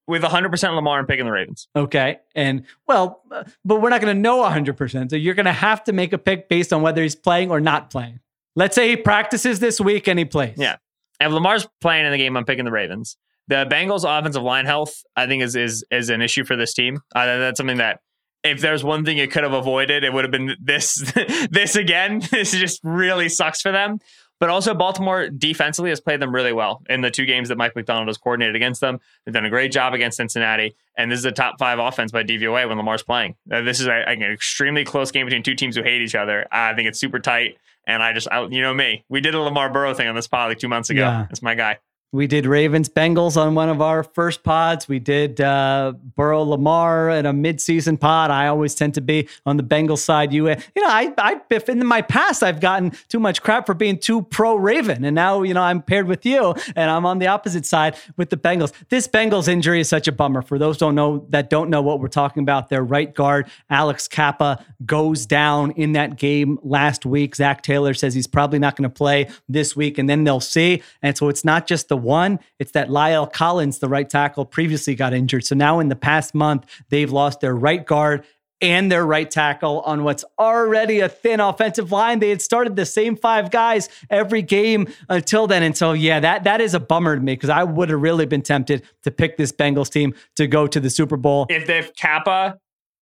With 100 percent Lamar and picking the Ravens. Okay, and well, uh, but we're not going to know 100. percent So you're going to have to make a pick based on whether he's playing or not playing. Let's say he practices this week and he plays. Yeah, if Lamar's playing in the game, I'm picking the Ravens. The Bengals' offensive line health, I think, is is is an issue for this team. Uh, that's something that if there's one thing it could have avoided, it would have been this this again. This just really sucks for them. But also, Baltimore defensively has played them really well in the two games that Mike Macdonald has coordinated against them. They've done a great job against Cincinnati, and this is a top five offense by DVOA when Lamar's playing. Uh, this is a, an extremely close game between two teams who hate each other. I think it's super tight, and I just, I, you know me, we did a Lamar Burrow thing on this pod like two months ago. Yeah. That's my guy. We did Ravens Bengals on one of our first pods. We did uh, Burrow Lamar in a midseason pod. I always tend to be on the Bengals side. You, you know, I, I, if in my past I've gotten too much crap for being too pro Raven, and now you know I'm paired with you, and I'm on the opposite side with the Bengals. This Bengals injury is such a bummer. For those don't know that don't know what we're talking about, their right guard Alex Cappa goes down in that game last week. Zac Taylor says he's probably not going to play this week, and then they'll see. And so it's not just the one, it's that La'el Collins, the right tackle, previously got injured. So now in the past month, they've lost their right guard and their right tackle on what's already a thin offensive line. They had started the same five guys every game until then. And so, yeah, that that is a bummer to me because I would have really been tempted to pick this Bengals team to go to the Super Bowl. If if Cappa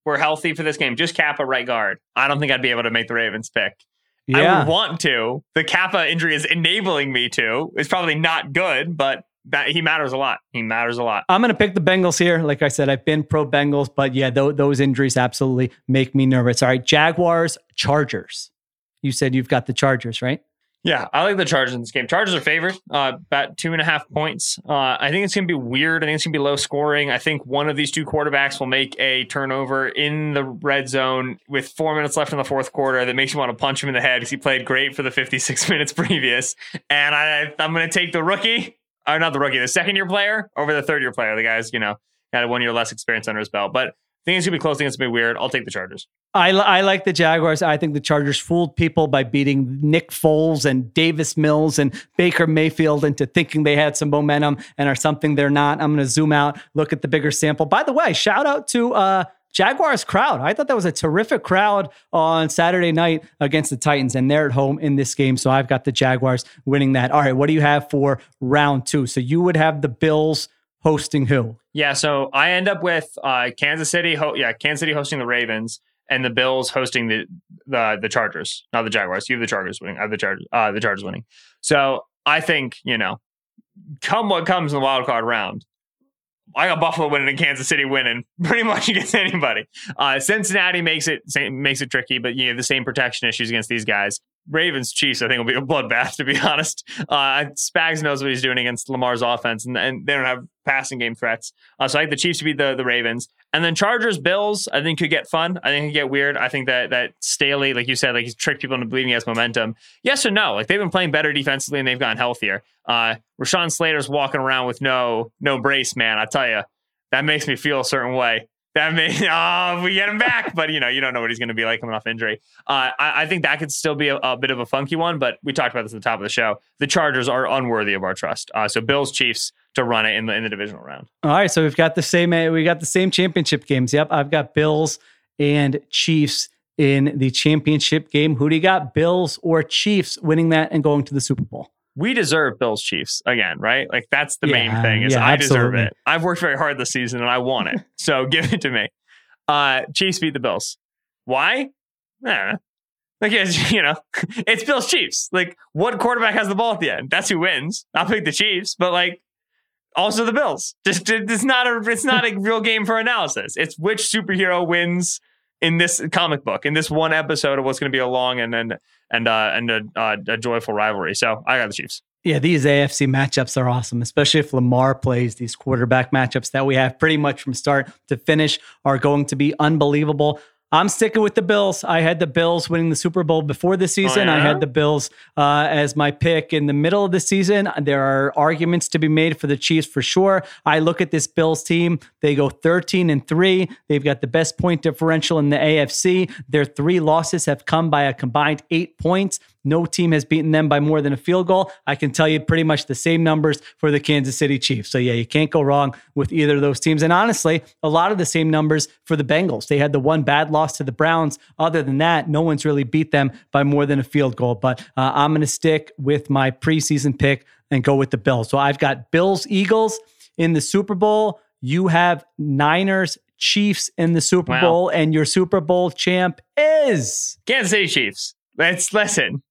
were healthy for this game, just Cappa right guard, I don't think I'd be able to make the Ravens pick. I would want to. The Cappa injury is enabling me to. It's probably not good, but that he matters a lot. He matters a lot. I'm going to pick the Bengals here. Like I said, I've been pro Bengals, but yeah, tho- those injuries absolutely make me nervous. All right, Jaguars, Chargers. You said you've got the Chargers, right? Yeah, I like the Chargers in this game. Chargers are favored, uh, about two and a half points. Uh, I think it's going to be weird. I think it's going to be low scoring. I think one of these two quarterbacks will make a turnover in the red zone with four minutes left in the fourth quarter that makes you want to punch him in the head because he played great for the 56 <laughs> minutes previous. And I, I'm going to take the rookie, or not the rookie, the second year player over the third year player. The guy's, you know, had one year less experience under his belt. But think it's to be close. I think it's to be weird. I'll take the Chargers. I, I like the Jaguars. I think the Chargers fooled people by beating Nick Foles and Davis Mills and Baker Mayfield into thinking they had some momentum and are something they're not. I'm going to zoom out, look at the bigger sample. By the way, shout out to uh, Jaguars crowd. I thought that was a terrific crowd on Saturday night against the Titans, and they're at home in this game. So I've got the Jaguars winning that. All right, what do you have for round two? So you would have the Bills hosting who? Yeah, so I end up with uh, Kansas City. Ho- yeah, Kansas City hosting the Ravens and the Bills hosting the the the Chargers, not the Jaguars. You have the Chargers winning. I have the Chargers. Uh, the Chargers winning. So I think you know, come what comes in the wild card round. I got Buffalo winning and Kansas City winning <laughs> pretty much against anybody. Uh, Cincinnati makes it makes it tricky, but you know the same protection issues against these guys. Ravens Chiefs, I think, will be a bloodbath. <laughs> To be honest, uh, Spags knows what he's doing against Lamar's offense, and, and they don't have passing game threats. Uh, so I think the Chiefs to be the the Ravens, and then Chargers Bills. I think could get fun. I think could get weird. I think that that Staley, like you said, like he's tricked people into believing he has momentum. Yes or no? Like they've been playing better defensively and they've gotten healthier. Uh, Rashawn Slater's walking around with no no brace, man. I tell you, that makes me feel a certain way. That may <laughs> oh we get him back, but you know you don't know what he's going to be like coming off injury. Uh, I, I think that could still be a, a bit of a funky one, but we talked about this at the top of the show. The Chargers are unworthy of our trust. Uh, so Bills Chiefs to run it in the in the divisional round. All right, so we've got the same we got the same championship games. Yep, I've got Bills and Chiefs in the championship game. Who do you got? Bills or Chiefs winning that and going to the Super Bowl? We deserve Bills Chiefs again, right? Like that's the main thing is yeah, I deserve it. I've worked very hard this season and I want it. <laughs> so give it to me. Uh, Chiefs beat the Bills. Why? Nah. Like it's, you know, <laughs> it's Bills Chiefs. Like what quarterback has the ball at the end? That's who wins. I'll pick the Chiefs, but like also the Bills. Just it's not a it's not a real game for analysis. It's which superhero wins in this comic book in this one episode of what's going to be a long and and and uh, and a, uh, a joyful rivalry. So I got the Chiefs. Yeah, these AFC matchups are awesome, especially if Lamar plays. These quarterback matchups that we have pretty much from start to finish are going to be unbelievable. I'm sticking with the Bills. I had the Bills winning the Super Bowl before the season. I yeah? had the Bills uh, as my pick in the middle of the season. There are arguments to be made for the Chiefs for sure. I look at this Bills team. They go 13 and 3. They've got the best point differential in the AFC. Their three losses have come by a combined eight points. No team has beaten them by more than a field goal. I can tell you pretty much the same numbers for the Kansas City Chiefs. So, yeah, you can't go wrong with either of those teams. And honestly, a lot of the same numbers for the Bengals. They had the one bad loss to the Browns. Other than that, no one's really beat them by more than a field goal. But uh, I'm going to stick with my preseason pick and go with the Bills. So, I've got Bills, Eagles in the Super Bowl. You have Niners, Chiefs in the Super Wow. Bowl, and your Super Bowl champ is. Kansas City Chiefs. Let's listen.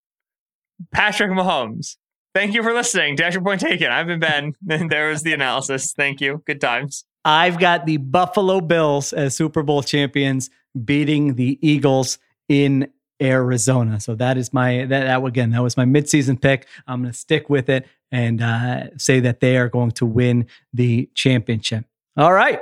Patrick Mahomes. Thank you for listening to Extra Point Taken. I've been Ben, <laughs> there was the analysis. Thank you. Good times. I've got the Buffalo Bills as Super Bowl champions beating the Eagles in Arizona. So that is my that, that again that was my midseason pick. I'm going to stick with it and uh, say that they are going to win the championship. All right.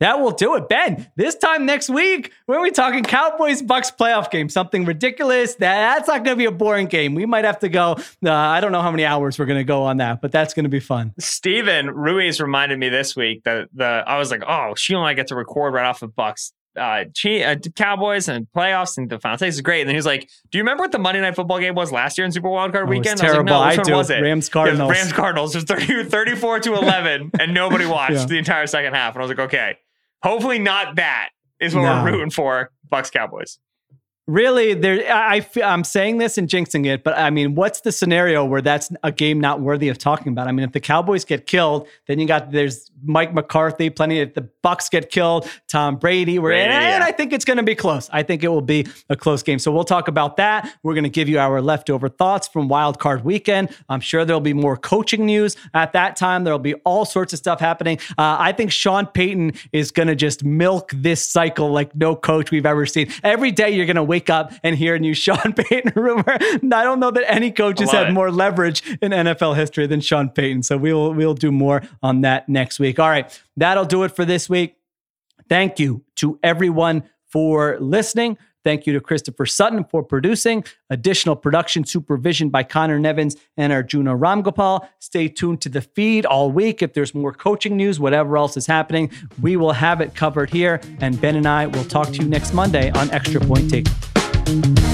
That will do it, Ben. This time next week, when are we talking Cowboys Bucks playoff game, something ridiculous. That that's not going to be a boring game. We might have to go. Uh, I don't know how many hours we're going to go on that, but that's going to be fun. Steven Ruiz reminded me this week that the I was like, oh, Sheil and I get to record right off of Bucks uh, uh, Cowboys and playoffs and the final six is great. And then he was like, "Do you remember what the Monday Night Football game was last year in Super Wild Card Oh, Weekend?" terrible. I was like, "No, which I one do. was it?" Rams Cardinals. was Rams Cardinals. It was 30, 34 to eleven, <laughs> and nobody watched Yeah. the entire second half. And I was like, "Okay, hopefully not that is what No. we're rooting for." Bucks Cowboys. Really, there. I, I'm saying this and jinxing it, but I mean, what's the scenario where that's a game not worthy of talking about? I mean, if the Cowboys get killed, then you got there's Mike McCarthy, plenty. If the Bucks get killed, Tom Brady. We're Brady, and yeah. I think it's going to be close. I think it will be a close game. So we'll talk about that. We're going to give you our leftover thoughts from Wild Card Weekend. I'm sure there'll be more coaching news at that time. There'll be all sorts of stuff happening. Uh, I think Sean Payton is going to just milk this cycle like no coach we've ever seen. Every day you're going to wake up and hear a new Sean <laughs> Payton rumor. I don't know that any coaches have it. more leverage in NFL history than Sean Payton. So we'll we'll do more on that next week. All right, that'll do it for this week. Thank you to everyone for listening. Thank you to Christopher Sutton for producing. Additional production supervision by Conor Nevins and Arjuna Ramgopal. Stay tuned to the feed all week. If there's more coaching news, whatever else is happening, we will have it covered here. And Ben and I will talk to you next Monday on Extra Point Take.